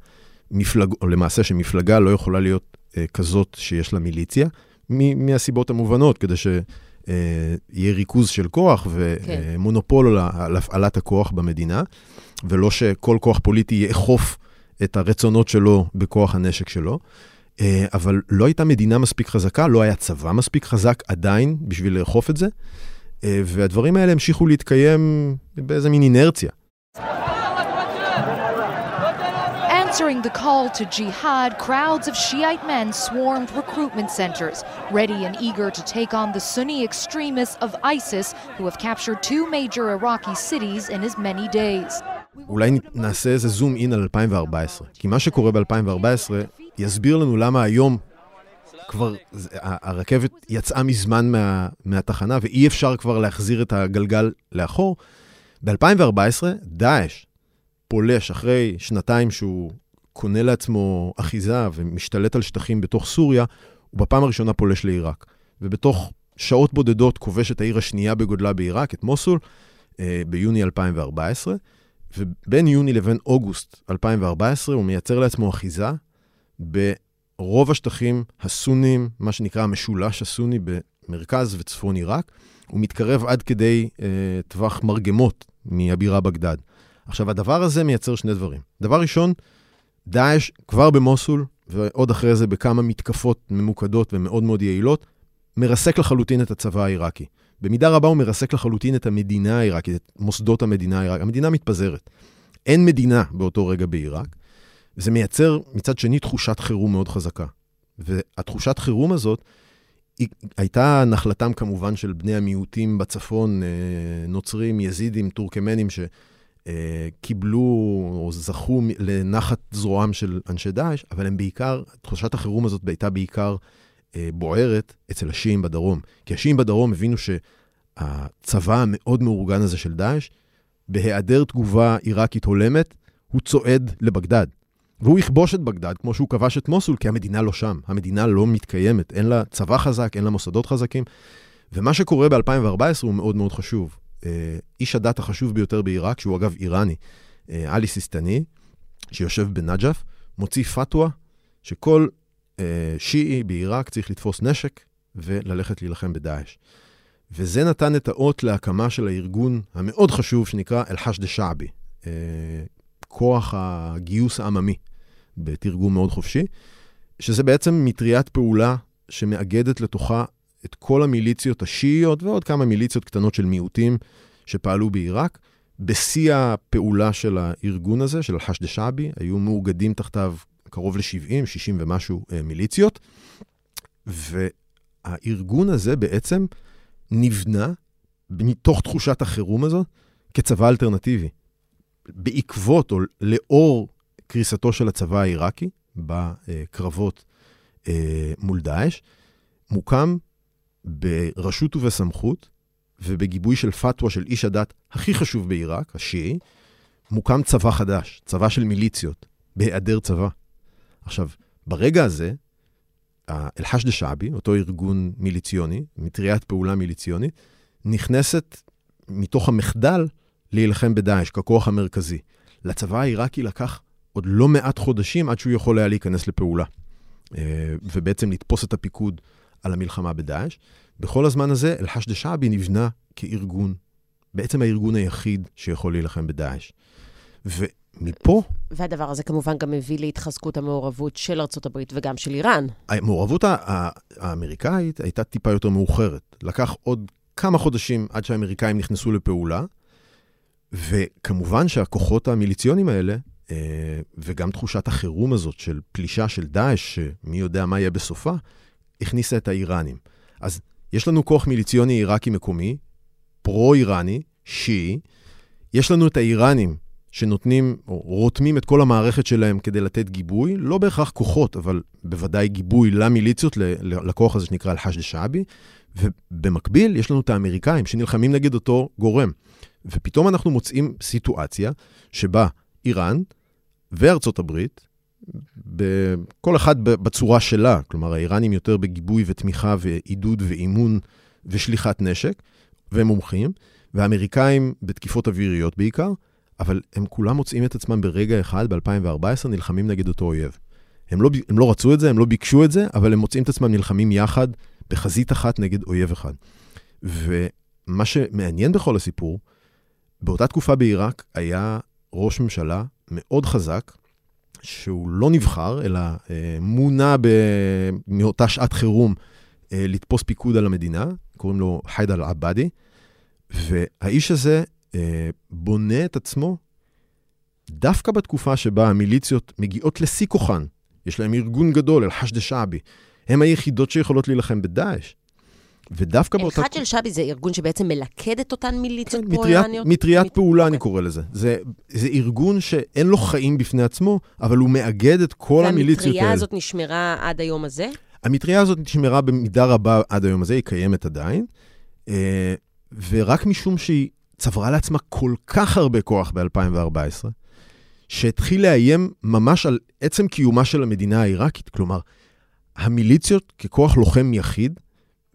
מפלג, או למעשה שמפלגה לא יכולה להיות אה, כזאת שיש לה מיליציה. מהסיבות המובנות, כדי שיהיה אה, ריכוז של כוח ומונופול כן. על הפעלת הכוח במדינה, ולא שכל כוח פוליטי יאכוף את הרצונות שלו בכוח הנשק שלו. אה, אבל לא הייתה מדינה מספיק חזקה, לא היה צבא מספיק חזק עדיין בשביל לאכוף את זה, אה, והדברים האלה המשיכו להתקיים באיזה מין אינרציה. Answering the call to jihad, crowds of Shiite men swarmed recruitment centers, ready and eager to take on the Sunni extremists of ISIS, who have captured two major Iraqi cities in as many days. אולי נעשה איזה זום אין על 2014, כי מה שקורה ב-2014 יסביר לנו למה היום כבר הרכבת יצאה מזמן מה, מהתחנה ואי אפשר כבר להחזיר את הגלגל לאחור. ב-2014, דאעש פולש אחרי שנתיים שהוא קונה לעצמו אחיזה ומשתלט על שטחים בתוך סוריה, הוא בפעם הראשונה פולש לעיראק. ובתוך שעות בודדות כובש את העיר השנייה בגודלה בעיראק, את מוסול, אה, ביוני 2014, ובין יוני לבין אוגוסט 2014 הוא מייצר לעצמו אחיזה ברוב השטחים הסונים, מה שנקרא המשולש הסוני במרכז וצפון עיראק. הוא מתקרב עד כדי אה, טווח מרגמות מהבירה בגדד. עכשיו, הדבר הזה מייצר שני דברים. דבר ראשון, דאעש כבר במוסול, ועוד אחרי זה בכמה מתקפות ממוקדות ומאוד מאוד יעילות, מרסק לחלוטין את הצבא העיראקי. במידה רבה הוא מרסק לחלוטין את המדינה העיראקית, את מוסדות המדינה העיראקית. המדינה מתפזרת. אין מדינה באותו רגע בעיראק, וזה מייצר מצד שני תחושת חירום מאוד חזקה. והתחושת חירום הזאת, היא הייתה נחלתם כמובן של בני המיעוטים בצפון, אה, נוצרים, יזידים, טורקמנים, ש... אה, או זכו לנחת זרועם של אנשי דאעש, אבל הם בעיקר, תחושת החירום הזאת הייתה בעיקר בוערת אצל השיעים בדרום. כי השיעים בדרום הבינו שהצבא המאוד מאורגן הזה של דאעש, בהיעדר תגובה עיראקית הולמת, הוא צועד לבגדד. והוא יכבוש את בגדד כמו שהוא כבש את מוסול, כי המדינה לא שם. המדינה לא מתקיימת, אין לה צבא חזק, אין לה מוסדות חזקים. ומה שקורה ב-2014 הוא מאוד מאוד חשוב. אה, איש הדת החשוב ביותר בעיראק, שהוא אגב איראני, אה, עלי סיסטני, שיושב בנג'ף, מוציא פתווה שכל אה, שיעי בעיראק צריך לתפוס נשק וללכת להילחם בדאעש. וזה נתן את האות להקמה של הארגון המאוד חשוב שנקרא אל-חשד א-שעבי, כוח הגיוס העממי, בתרגום מאוד חופשי, שזה בעצם מטריית פעולה שמאגדת לתוכה את כל המיליציות השיעיות ועוד כמה מיליציות קטנות של מיעוטים שפעלו בעיראק. בשיא הפעולה של הארגון הזה, של אל-חשד שעבי, היו מאוגדים תחתיו קרוב ל-70, 60 ומשהו אה, מיליציות. והארגון הזה בעצם נבנה מתוך תחושת החירום הזו כצבא אלטרנטיבי. בעקבות או לאור קריסתו של הצבא העיראקי בקרבות אה, מול דאעש, מוקם ברשות ובסמכות, ובגיבוי של פתווה של איש הדת הכי חשוב בעיראק, השיעי, מוקם צבא חדש, צבא של מיליציות, בהיעדר צבא. עכשיו, ברגע הזה, אל-חשד שעבי, אותו ארגון מיליציוני, מטריית פעולה מיליציונית, נכנסת מתוך המחדל להילחם בדאעש ככוח המרכזי. לצבא העיראקי לקח עוד לא מעט חודשים עד שהוא יכול היה להיכנס לפעולה, אה, ובעצם לתפוס את הפיקוד על המלחמה בדאעש. בכל הזמן הזה, אל-חשד שעבי נבנה כארגון, בעצם הארגון היחיד שיכול להילחם בדאעש. ומפה... והדבר הזה כמובן גם מביא להתחזקות המעורבות של ארה"ב וגם של איראן. המעורבות האמריקאית הייתה טיפה יותר מאוחרת. לקח עוד כמה חודשים עד שהאמריקאים נכנסו לפעולה, וכמובן שהכוחות המיליציוניים האלה, אה, וגם תחושת החירום הזאת של פלישה של דאעש, שמי יודע מה יהיה בסופה, הכניסה את האיראנים. אז יש לנו כוח מיליציוני עיראקי מקומי, פרו-איראני, שיעי, יש לנו את האיראנים שנותנים, או רותמים את כל המערכת שלהם כדי לתת גיבוי, לא בהכרח כוחות, אבל בוודאי גיבוי למיליציות, לכוח הזה שנקרא אל-חשד שעבי, ובמקביל יש לנו את האמריקאים שנלחמים נגד אותו גורם. ופתאום אנחנו מוצאים סיטואציה שבה איראן וארצות הברית, כל אחד בצורה שלה, כלומר האיראנים יותר בגיבוי ותמיכה ועידוד ואימון ושליחת נשק, והם מומחים, והאמריקאים בתקיפות אוויריות בעיקר, אבל הם כולם מוצאים את עצמם ברגע אחד, ב-2014, נלחמים נגד אותו אויב. הם לא, הם לא רצו את זה, הם לא ביקשו את זה, אבל הם מוצאים את עצמם נלחמים יחד בחזית אחת נגד אויב אחד. ומה שמעניין בכל הסיפור, באותה תקופה בעיראק היה ראש ממשלה מאוד חזק, שהוא לא נבחר, אלא אה, מונה ב... מאותה שעת חירום אה, לתפוס פיקוד על המדינה, קוראים לו חיידר אל-עבאדי, והאיש הזה בונה את עצמו דווקא בתקופה שבה המיליציות מגיעות לשיא כוחן. יש להם ארגון גדול, אל-חשד שעבי. הם היחידות שיכולות להילחם בדאעש. ודווקא באותה... אל-חד של שבי זה ארגון שבעצם מלכד את אותן מיליציות כן? מטריית מת... פעולה, אני קורא לזה. זה, זה ארגון שאין לו חיים בפני עצמו, אבל הוא מאגד את כל המיליציות האלה. והמטריה הזאת נשמרה עד היום הזה? המטריה הזאת נשמרה במידה רבה עד היום הזה, היא קיימת עדיין. אה, ורק משום שהיא צברה לעצמה כל כך הרבה כוח ב-2014, שהתחיל לאיים ממש על עצם קיומה של המדינה העיראקית. כלומר, המיליציות ככוח לוחם יחיד,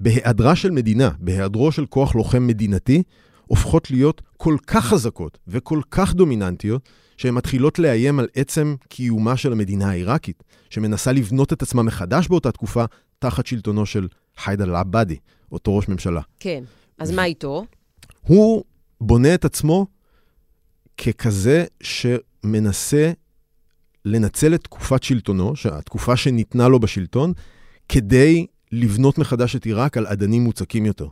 בהיעדרה של מדינה, בהיעדרו של כוח לוחם מדינתי, הופכות להיות כל כך חזקות וכל כך דומיננטיות, שהן מתחילות לאיים על עצם קיומה של המדינה העיראקית, שמנסה לבנות את עצמה מחדש באותה תקופה, תחת שלטונו של חיידר אל-עבאדי, אותו ראש ממשלה. כן, אז מה איתו? הוא בונה את עצמו ככזה שמנסה לנצל את תקופת שלטונו, התקופה שניתנה לו בשלטון, כדי לבנות מחדש את עיראק על אדנים מוצקים יותר.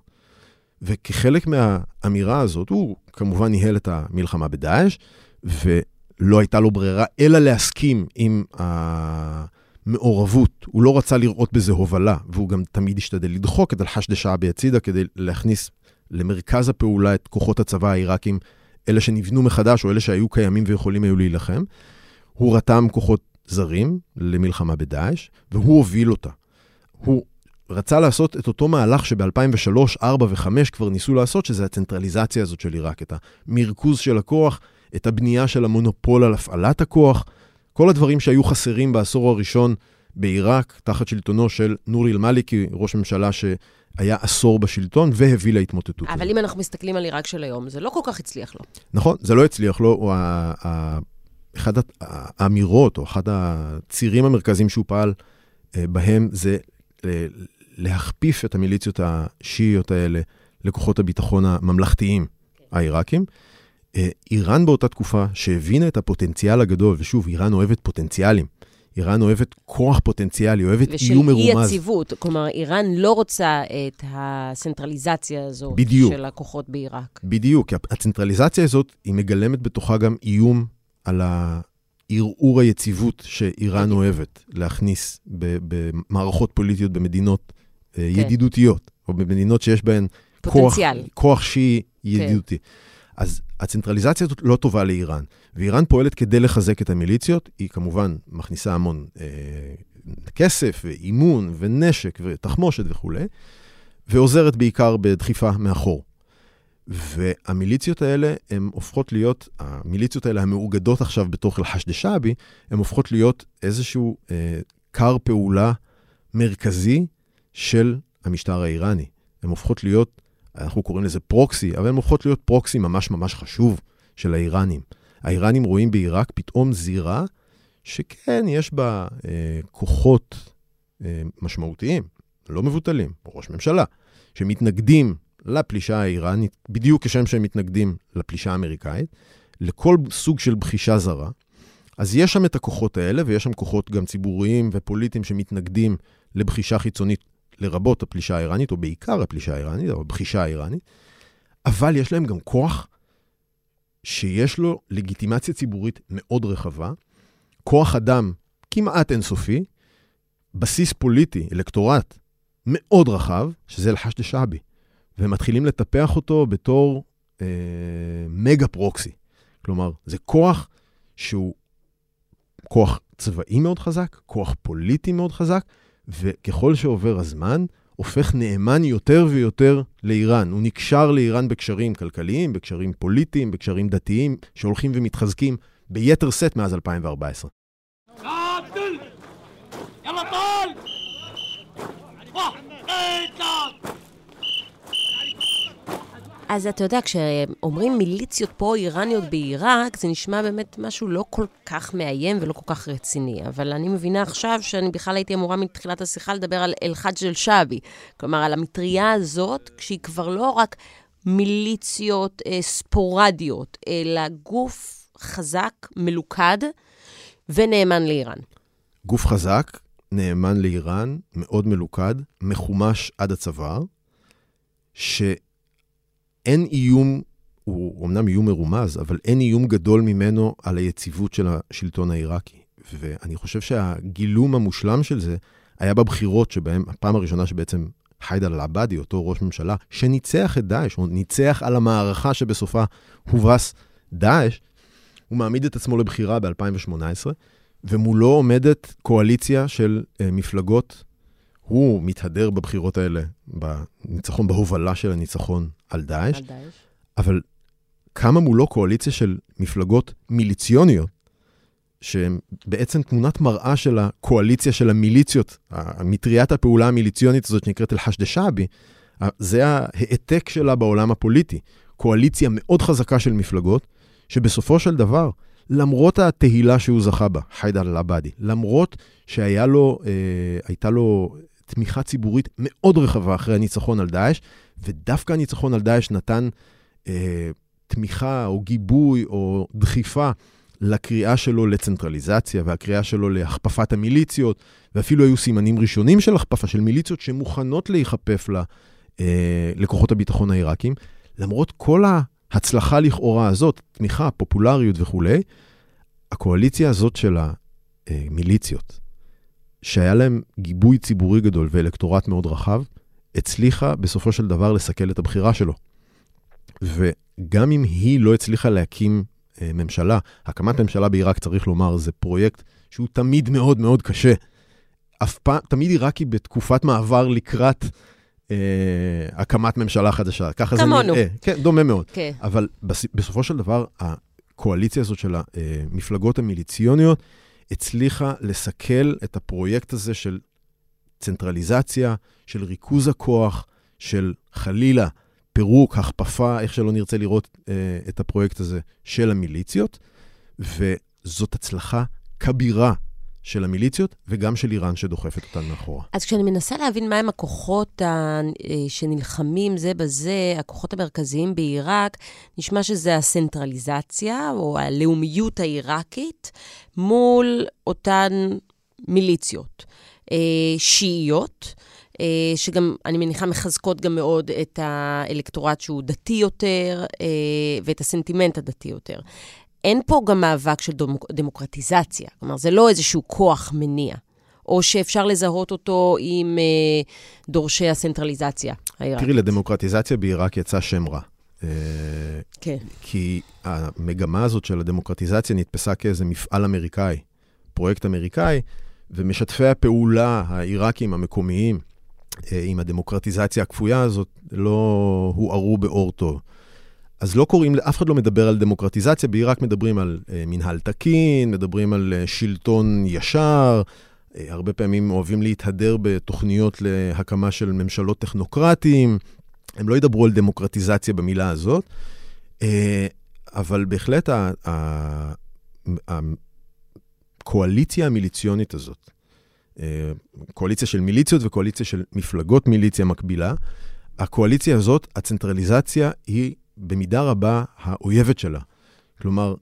וכחלק מהאמירה הזאת, הוא כמובן ניהל את המלחמה בדאעש, ולא הייתה לו ברירה אלא להסכים עם המעורבות. הוא לא רצה לראות בזה הובלה, והוא גם תמיד השתדל לדחוק את אל-חשד שעבי הצידה כדי להכניס למרכז הפעולה את כוחות הצבא העיראקים, אלה שנבנו מחדש או אלה שהיו קיימים ויכולים היו להילחם. הוא רתם כוחות זרים למלחמה בדאעש, והוא הוביל אותה. הוא רצה לעשות את אותו מהלך שב-2003, 2004 ו-2005 כבר ניסו לעשות, שזה הצנטרליזציה הזאת של עיראק, את המרכוז של הכוח, את הבנייה של המונופול על הפעלת הכוח, כל הדברים שהיו חסרים בעשור הראשון בעיראק, תחת שלטונו של נורי אל-מאליקי, ראש ממשלה שהיה עשור בשלטון והביא להתמוטטות. אבל אם אנחנו מסתכלים על עיראק של היום, זה לא כל כך הצליח לו. נכון, זה לא הצליח לו. הוא אחד האמירות, או אחד הצירים המרכזיים שהוא פעל אה, בהם, זה להכפיף את המיליציות השיעיות האלה לכוחות הביטחון הממלכתיים העיראקים. אה, איראן באותה תקופה, שהבינה את הפוטנציאל הגדול, ושוב, איראן אוהבת פוטנציאלים. איראן אוהבת כוח פוטנציאלי, אוהבת איום מרומז. ושל אי-יציבות. כלומר, איראן לא רוצה את הסנטרליזציה הזו בדיוק. של הכוחות בעיראק. בדיוק. הצנטרליזציה הזאת, היא מגלמת בתוכה גם איום על ערעור היציבות שאיראן אוהבת להכניס במערכות פוליטיות במדינות אה, כן. ידידותיות, או במדינות שיש בהן כוח, כוח שיעי ידידותי. כן. אז הצנטרליזציה הזאת לא טובה לאיראן, ואיראן פועלת כדי לחזק את המיליציות, היא כמובן מכניסה המון אה, כסף ואימון ונשק ותחמושת וכולי, ועוזרת בעיקר בדחיפה מאחור. והמיליציות האלה, הן הופכות להיות, המיליציות האלה המאוגדות עכשיו בתוך אל-חשד שעבי, הן הופכות להיות איזשהו אה, כר פעולה מרכזי של המשטר האיראני. הן הופכות להיות, אנחנו קוראים לזה פרוקסי, אבל הן הופכות להיות פרוקסי ממש ממש חשוב של האיראנים. האיראנים רואים בעיראק פתאום זירה שכן, יש בה אה, כוחות אה, משמעותיים, לא מבוטלים, ראש ממשלה, שמתנגדים לפלישה האיראנית, בדיוק כשם שהם מתנגדים לפלישה האמריקאית, לכל סוג של בחישה זרה. אז יש שם את הכוחות האלה, ויש שם כוחות גם ציבוריים ופוליטיים שמתנגדים לבחישה חיצונית לרבות הפלישה האיראנית, או בעיקר הפלישה האיראנית, או הבחישה האיראנית, אבל יש להם גם כוח שיש לו לגיטימציה ציבורית מאוד רחבה, כוח אדם כמעט אינסופי, בסיס פוליטי, אלקטורט, מאוד רחב, שזה אל-חשד שעבי. והם מתחילים לטפח אותו בתור אה, מגה פרוקסי. כלומר, זה כוח שהוא כוח צבאי מאוד חזק, כוח פוליטי מאוד חזק, וככל שעובר הזמן, הופך נאמן יותר ויותר לאיראן. הוא נקשר לאיראן בקשרים כלכליים, בקשרים פוליטיים, בקשרים דתיים, שהולכים ומתחזקים ביתר שאת מאז 2014. אז אתה יודע, כשאומרים מיליציות פרו-איראניות בעיראק, זה נשמע באמת משהו לא כל כך מאיים ולא כל כך רציני. אבל אני מבינה עכשיו שאני בכלל הייתי אמורה מתחילת השיחה לדבר על אל-חאג' אל-שעבי. כלומר, על המטריה הזאת, כשהיא כבר לא רק מיליציות אה, ספורדיות, אלא גוף חזק, מלוכד ונאמן לאיראן. גוף חזק, נאמן לאיראן, מאוד מלוכד, מחומש עד הצוואר, ש... אין איום, הוא אמנם איום מרומז, אבל אין איום גדול ממנו על היציבות של השלטון העיראקי. ואני חושב שהגילום המושלם של זה היה בבחירות שבהן, הפעם הראשונה שבעצם חיידר אל-עבאדי, אותו ראש ממשלה, שניצח את דאעש, או ניצח על המערכה שבסופה הובס דאעש, הוא מעמיד את עצמו לבחירה ב-2018, ומולו עומדת קואליציה של uh, מפלגות הוא מתהדר בבחירות האלה, בניצחון, בהובלה של הניצחון על דאעש, אבל קמה מולו קואליציה של מפלגות מיליציוניות, שהן בעצם תמונת מראה של הקואליציה של המיליציות, מטריית הפעולה המיליציונית הזאת שנקראת אל-חשד שעבי, זה ההעתק שלה בעולם הפוליטי. קואליציה מאוד חזקה של מפלגות, שבסופו של דבר, למרות התהילה שהוא זכה בה, חיידר אל-עבאדי, למרות שהייתה לו, אה, לו תמיכה ציבורית מאוד רחבה אחרי הניצחון על דאעש, ודווקא הניצחון על דאעש נתן אה, תמיכה או גיבוי או דחיפה לקריאה שלו לצנטרליזציה והקריאה שלו להכפפת המיליציות, ואפילו היו סימנים ראשונים של הכפפה של מיליציות שמוכנות להיכפף לה, אה, לכוחות הביטחון העיראקים. למרות כל ההצלחה לכאורה הזאת, תמיכה, פופולריות וכולי, הקואליציה הזאת של המיליציות, שהיה להם גיבוי ציבורי גדול ואלקטורט מאוד רחב, הצליחה בסופו של דבר לסכל את הבחירה שלו. וגם אם היא לא הצליחה להקים אה, ממשלה, הקמת ממשלה בעיראק, צריך לומר, זה פרויקט שהוא תמיד מאוד מאוד קשה. אף פעם, תמיד עיראק היא בתקופת מעבר לקראת אה, הקמת ממשלה חדשה. ככה כמונו. זה נראה. כן, דומה מאוד. כן. אבל בס, בסופו של דבר, הקואליציה הזאת של המפלגות המיליציוניות, הצליחה לסכל את הפרויקט הזה של צנטרליזציה, של ריכוז הכוח, של חלילה פירוק, הכפפה, איך שלא נרצה לראות אה, את הפרויקט הזה, של המיליציות, וזאת הצלחה כבירה של המיליציות וגם של איראן שדוחפת אותן מאחורה. אז כשאני מנסה להבין מהם הכוחות ה... אה, שנלחמים זה בזה, הכוחות המרכזיים בעיראק, נשמע שזה הסנטרליזציה או הלאומיות העיראקית מול אותן מיליציות אה, שיעיות. אה, שגם, אני מניחה, מחזקות גם מאוד את האלקטורט שהוא דתי יותר, ואת הסנטימנט הדתי יותר. אין פה גם מאבק של דמוק, דמוקרטיזציה. כלומר, זה לא איזשהו כוח מניע, או שאפשר לזהות אותו עם אה, דורשי הסנטרליזציה העיראקית. תראי, לדמוקרטיזציה בעיראק יצא שם רע. אה, כן. כי המגמה הזאת של הדמוקרטיזציה נתפסה כאיזה מפעל אמריקאי, פרויקט אמריקאי, ומשתפי הפעולה העיראקים המקומיים אה, עם הדמוקרטיזציה הכפויה הזאת לא הוארו באור טוב. אז לא קוראים, אף אחד לא מדבר על דמוקרטיזציה, בעיראק מדברים על uh, מנהל תקין, מדברים על uh, שלטון ישר, uh, הרבה פעמים אוהבים להתהדר בתוכניות להקמה של ממשלות טכנוקרטיים, הם לא ידברו על דמוקרטיזציה במילה הזאת, uh, אבל בהחלט הקואליציה המיליציונית הזאת, uh, קואליציה של מיליציות וקואליציה של מפלגות מיליציה מקבילה, הקואליציה הזאת, הצנטרליזציה היא במידה רבה האויבת שלה. כלומר,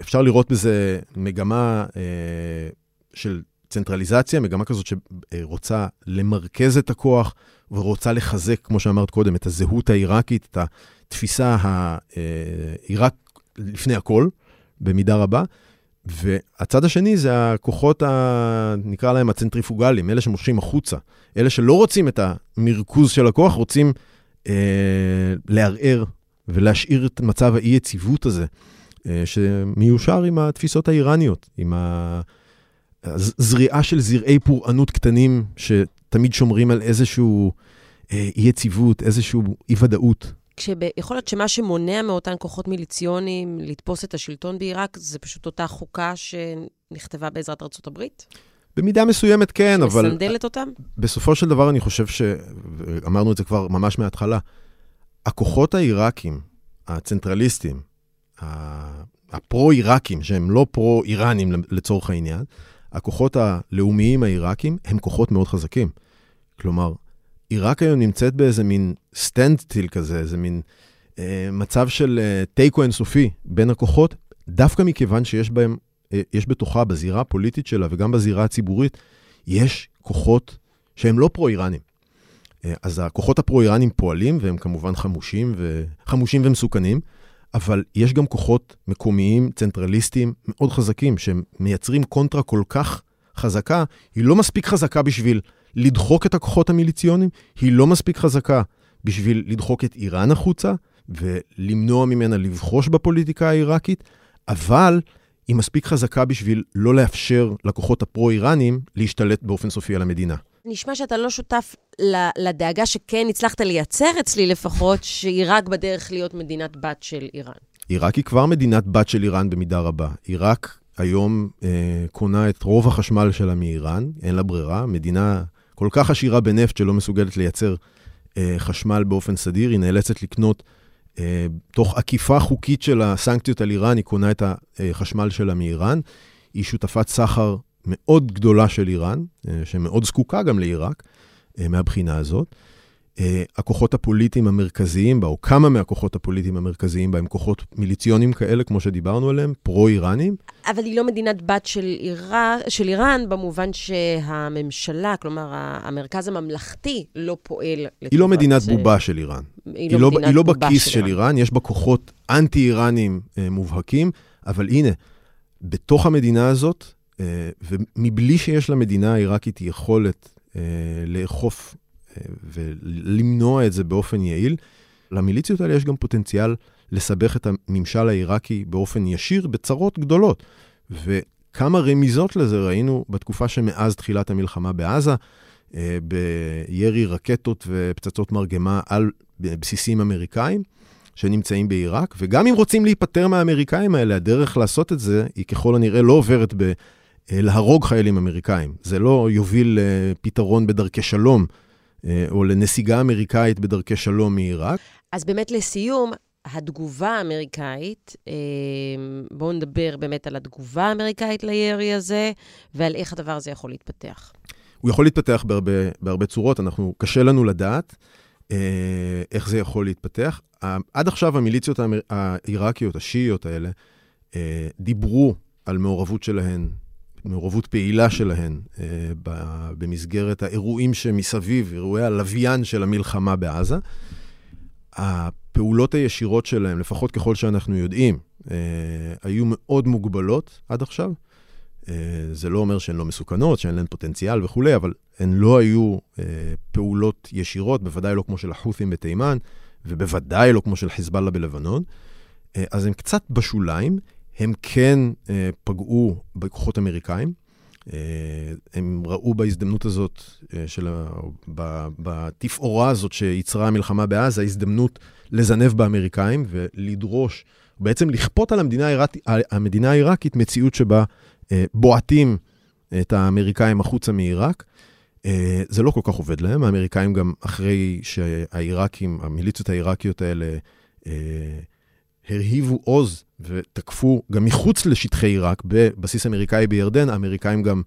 אפשר לראות בזה מגמה אה, של צנטרליזציה, מגמה כזאת שרוצה למרכז את הכוח ורוצה לחזק, כמו שאמרת קודם, את הזהות העיראקית, את התפיסה העיראק לפני הכל, במידה רבה. והצד השני זה הכוחות, ה, נקרא להם הצנטריפוגליים, אלה שמושכים החוצה. אלה שלא רוצים את המרכוז של הכוח, רוצים אה, לערער ולהשאיר את מצב האי-יציבות הזה, אה, שמיושר עם התפיסות האיראניות, עם הזריעה של זרעי פורענות קטנים, שתמיד שומרים על איזשהו אה, אי-יציבות, איזשהו אי-ודאות. כשיכול להיות שמה שמונע מאותן כוחות מיליציוניים לתפוס את השלטון בעיראק, זה פשוט אותה חוקה שנכתבה בעזרת ארצות הברית? במידה מסוימת כן, אבל... שמסנדלת אותם? בסופו של דבר אני חושב ש... אמרנו את זה כבר ממש מההתחלה. הכוחות העיראקים, הצנטרליסטים, הפרו-עיראקים, שהם לא פרו-איראנים לצורך העניין, הכוחות הלאומיים העיראקים הם כוחות מאוד חזקים. כלומר, עיראק היום נמצאת באיזה מין סטנדטיל כזה, איזה מין אה, מצב של אה, תיקו אינסופי בין הכוחות, דווקא מכיוון שיש בהם, אה, יש בתוכה, בזירה הפוליטית שלה וגם בזירה הציבורית, יש כוחות שהם לא פרו-איראנים. אה, אז הכוחות הפרו-איראנים פועלים, והם כמובן חמושים, ו... חמושים ומסוכנים, אבל יש גם כוחות מקומיים, צנטרליסטיים, מאוד חזקים, שמייצרים קונטרה כל כך חזקה, היא לא מספיק חזקה בשביל לדחוק את הכוחות המיליציוניים, היא לא מספיק חזקה בשביל לדחוק את איראן החוצה ולמנוע ממנה לבחוש בפוליטיקה העיראקית, אבל היא מספיק חזקה בשביל לא לאפשר לכוחות הפרו-איראנים להשתלט באופן סופי על המדינה. נשמע שאתה לא שותף לדאגה שכן הצלחת לייצר אצלי לפחות, שעיראק בדרך להיות מדינת בת של איראן. עיראק היא כבר מדינת בת של איראן במידה רבה. עיראק היום אה, קונה את רוב החשמל שלה מאיראן, אין לה ברירה. מדינה כל כך עשירה בנפט שלא מסוגלת לייצר אה, חשמל באופן סדיר, היא נאלצת לקנות, אה, תוך עקיפה חוקית של הסנקציות על איראן, היא קונה את החשמל שלה מאיראן. היא שותפת סחר מאוד גדולה של איראן, אה, שמאוד זקוקה גם לעיראק אה, מהבחינה הזאת. אה, הכוחות הפוליטיים המרכזיים בה, או כמה מהכוחות הפוליטיים המרכזיים בה, הם כוחות מיליציונים כאלה, כמו שדיברנו עליהם, פרו-איראנים. אבל היא לא מדינת בת של, אירא, של איראן, במובן שהממשלה, כלומר, המרכז הממלכתי, לא פועל לטובת... היא לא מדינת בובה של איראן. היא, היא לא, לא, היא לא בכיס של, של איראן, יש בה כוחות אנטי-איראנים אה, מובהקים, אבל הנה, בתוך המדינה הזאת, ומבלי שיש למדינה העיראקית יכולת אה, לאכוף ולמנוע את זה באופן יעיל. למיליציות האלה יש גם פוטנציאל לסבך את הממשל העיראקי באופן ישיר בצרות גדולות. וכמה רמיזות לזה ראינו בתקופה שמאז תחילת המלחמה בעזה, אה, בירי רקטות ופצצות מרגמה על בסיסים אמריקאים שנמצאים בעיראק, וגם אם רוצים להיפטר מהאמריקאים האלה, הדרך לעשות את זה היא ככל הנראה לא עוברת. להרוג חיילים אמריקאים. זה לא יוביל לפתרון בדרכי שלום אה, או לנסיגה אמריקאית בדרכי שלום מעיראק. אז באמת לסיום, התגובה האמריקאית, אה, בואו נדבר באמת על התגובה האמריקאית לירי הזה, ועל איך הדבר הזה יכול להתפתח. הוא יכול להתפתח בהרבה, בהרבה צורות, אנחנו, קשה לנו לדעת אה, איך זה יכול להתפתח. עד עכשיו המיליציות העיראקיות, השיעיות האלה, דיברו על מעורבות שלהן מעורבות פעילה שלהן אה, במסגרת האירועים שמסביב, אירועי הלוויין של המלחמה בעזה. הפעולות הישירות שלהם, לפחות ככל שאנחנו יודעים, אה, היו מאוד מוגבלות עד עכשיו. אה, זה לא אומר שהן לא מסוכנות, שאין להן פוטנציאל וכולי, אבל הן לא היו פעולות ישירות, בוודאי לא כמו של החות'ים בתימן, ובוודאי לא כמו של חיזבאללה בלבנון. אז הם קצת בשוליים. הם כן אה, פגעו בכוחות אמריקאים. אה, הם ראו בהזדמנות הזאת, אה, של, בתפאורה הזאת שיצרה המלחמה בעזה, הזדמנות לזנב באמריקאים ולדרוש, בעצם לכפות על המדינה, העירק, המדינה העיראקית מציאות שבה בועטים את האמריקאים החוצה מעיראק. זה לא כל כך עובד להם, האמריקאים גם אחרי שהעיראקים, המיליציות העיראקיות האלה, הרהיבו עוז ותקפו גם מחוץ לשטחי עיראק, בבסיס אמריקאי בירדן, האמריקאים גם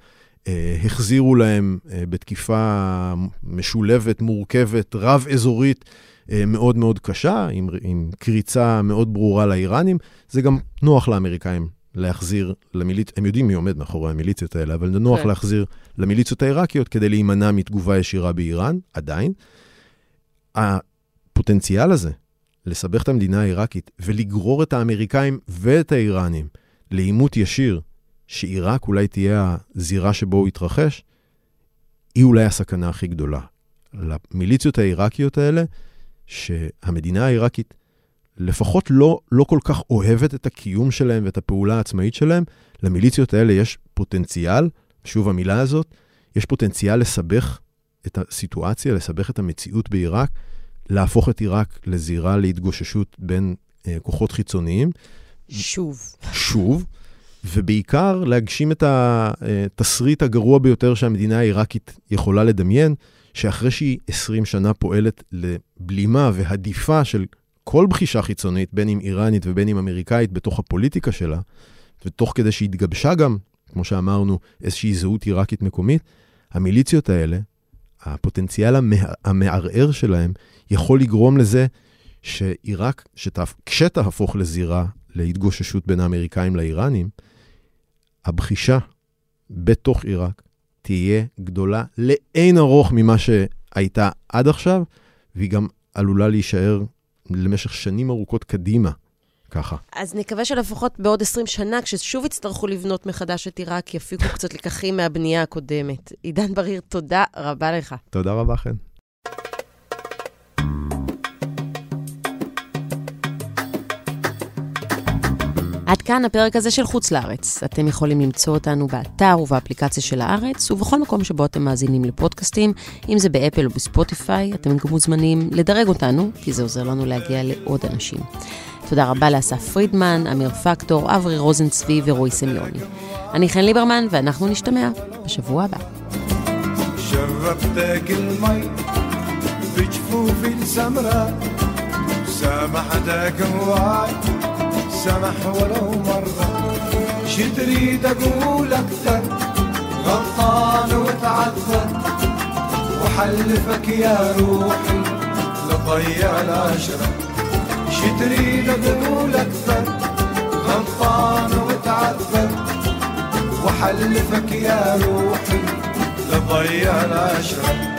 אה, החזירו להם אה, בתקיפה משולבת, מורכבת, רב-אזורית, אה, מאוד מאוד קשה, עם, עם קריצה מאוד ברורה לאיראנים. זה גם נוח לאמריקאים להחזיר למיליציות, הם יודעים מי עומד מאחורי המיליציות האלה, אבל נוח כן. להחזיר למיליציות העיראקיות כדי להימנע מתגובה ישירה באיראן, עדיין. הפוטנציאל הזה לסבך את המדינה העיראקית ולגרור את האמריקאים ואת האיראנים לעימות ישיר, שעיראק אולי תהיה הזירה שבו הוא יתרחש, היא אולי הסכנה הכי גדולה. למיליציות העיראקיות האלה, שהמדינה העיראקית לפחות לא, לא כל כך אוהבת את הקיום שלהם ואת הפעולה העצמאית שלהם, למיליציות האלה יש פוטנציאל, שוב המילה הזאת, יש פוטנציאל לסבך את הסיטואציה, לסבך את המציאות בעיראק, להפוך את עיראק לזירה להתגוששות בין אה, כוחות חיצוניים, שוב. שוב, ובעיקר להגשים את התסריט הגרוע ביותר שהמדינה העיראקית יכולה לדמיין, שאחרי שהיא 20 שנה פועלת לבלימה והדיפה של כל בחישה חיצונית, בין אם איראנית ובין אם אמריקאית, בתוך הפוליטיקה שלה, ותוך כדי שהתגבשה גם, כמו שאמרנו, איזושהי זהות עיראקית מקומית, המיליציות האלה, הפוטנציאל המערער שלהם, יכול לגרום לזה שעיראק, שתהפ... כשתהפוך לזירה להתגוששות בין האמריקאים לאיראנים, הבחישה בתוך עיראק תהיה גדולה לאין ארוך ממה שהייתה עד עכשיו, והיא גם עלולה להישאר למשך שנים ארוכות קדימה, ככה. אז נקווה שלפחות בעוד 20 שנה, כששוב יצטרכו לבנות מחדש את עיראק, יפיקו קצת לקחים מהבנייה הקודמת. עידן בריר, תודה רבה לך. תודה רבה, חן. עד כאן הפרק הזה של חוץ לארץ. אתם יכולים למצוא אותנו באתר ובאפליקציה של הארץ, ובכל מקום שבו אתם מאזינים לפודקאסטים, אם זה באפל או בספוטיפיי, אתם גם מוזמנים לדרג אותנו, כי זה עוזר לנו להגיע לעוד אנשים. תודה רבה לאסף פרידמן, אמיר פקטור, אברי רוזנצבי ורועי סמיוני. אני חן ליברמן, ואנחנו נשתמע בשבוע הבא. شربتك المي بجفوفي السمراء سامحتك هواي سمح ولو مرة. شي تريد أقول أكثر غلطان وتعذر وحلفك يا روحي لضيع العشرة شي تريد أقول أكثر غلطان وتعذر وحلفك يا روحي لضيع العشرة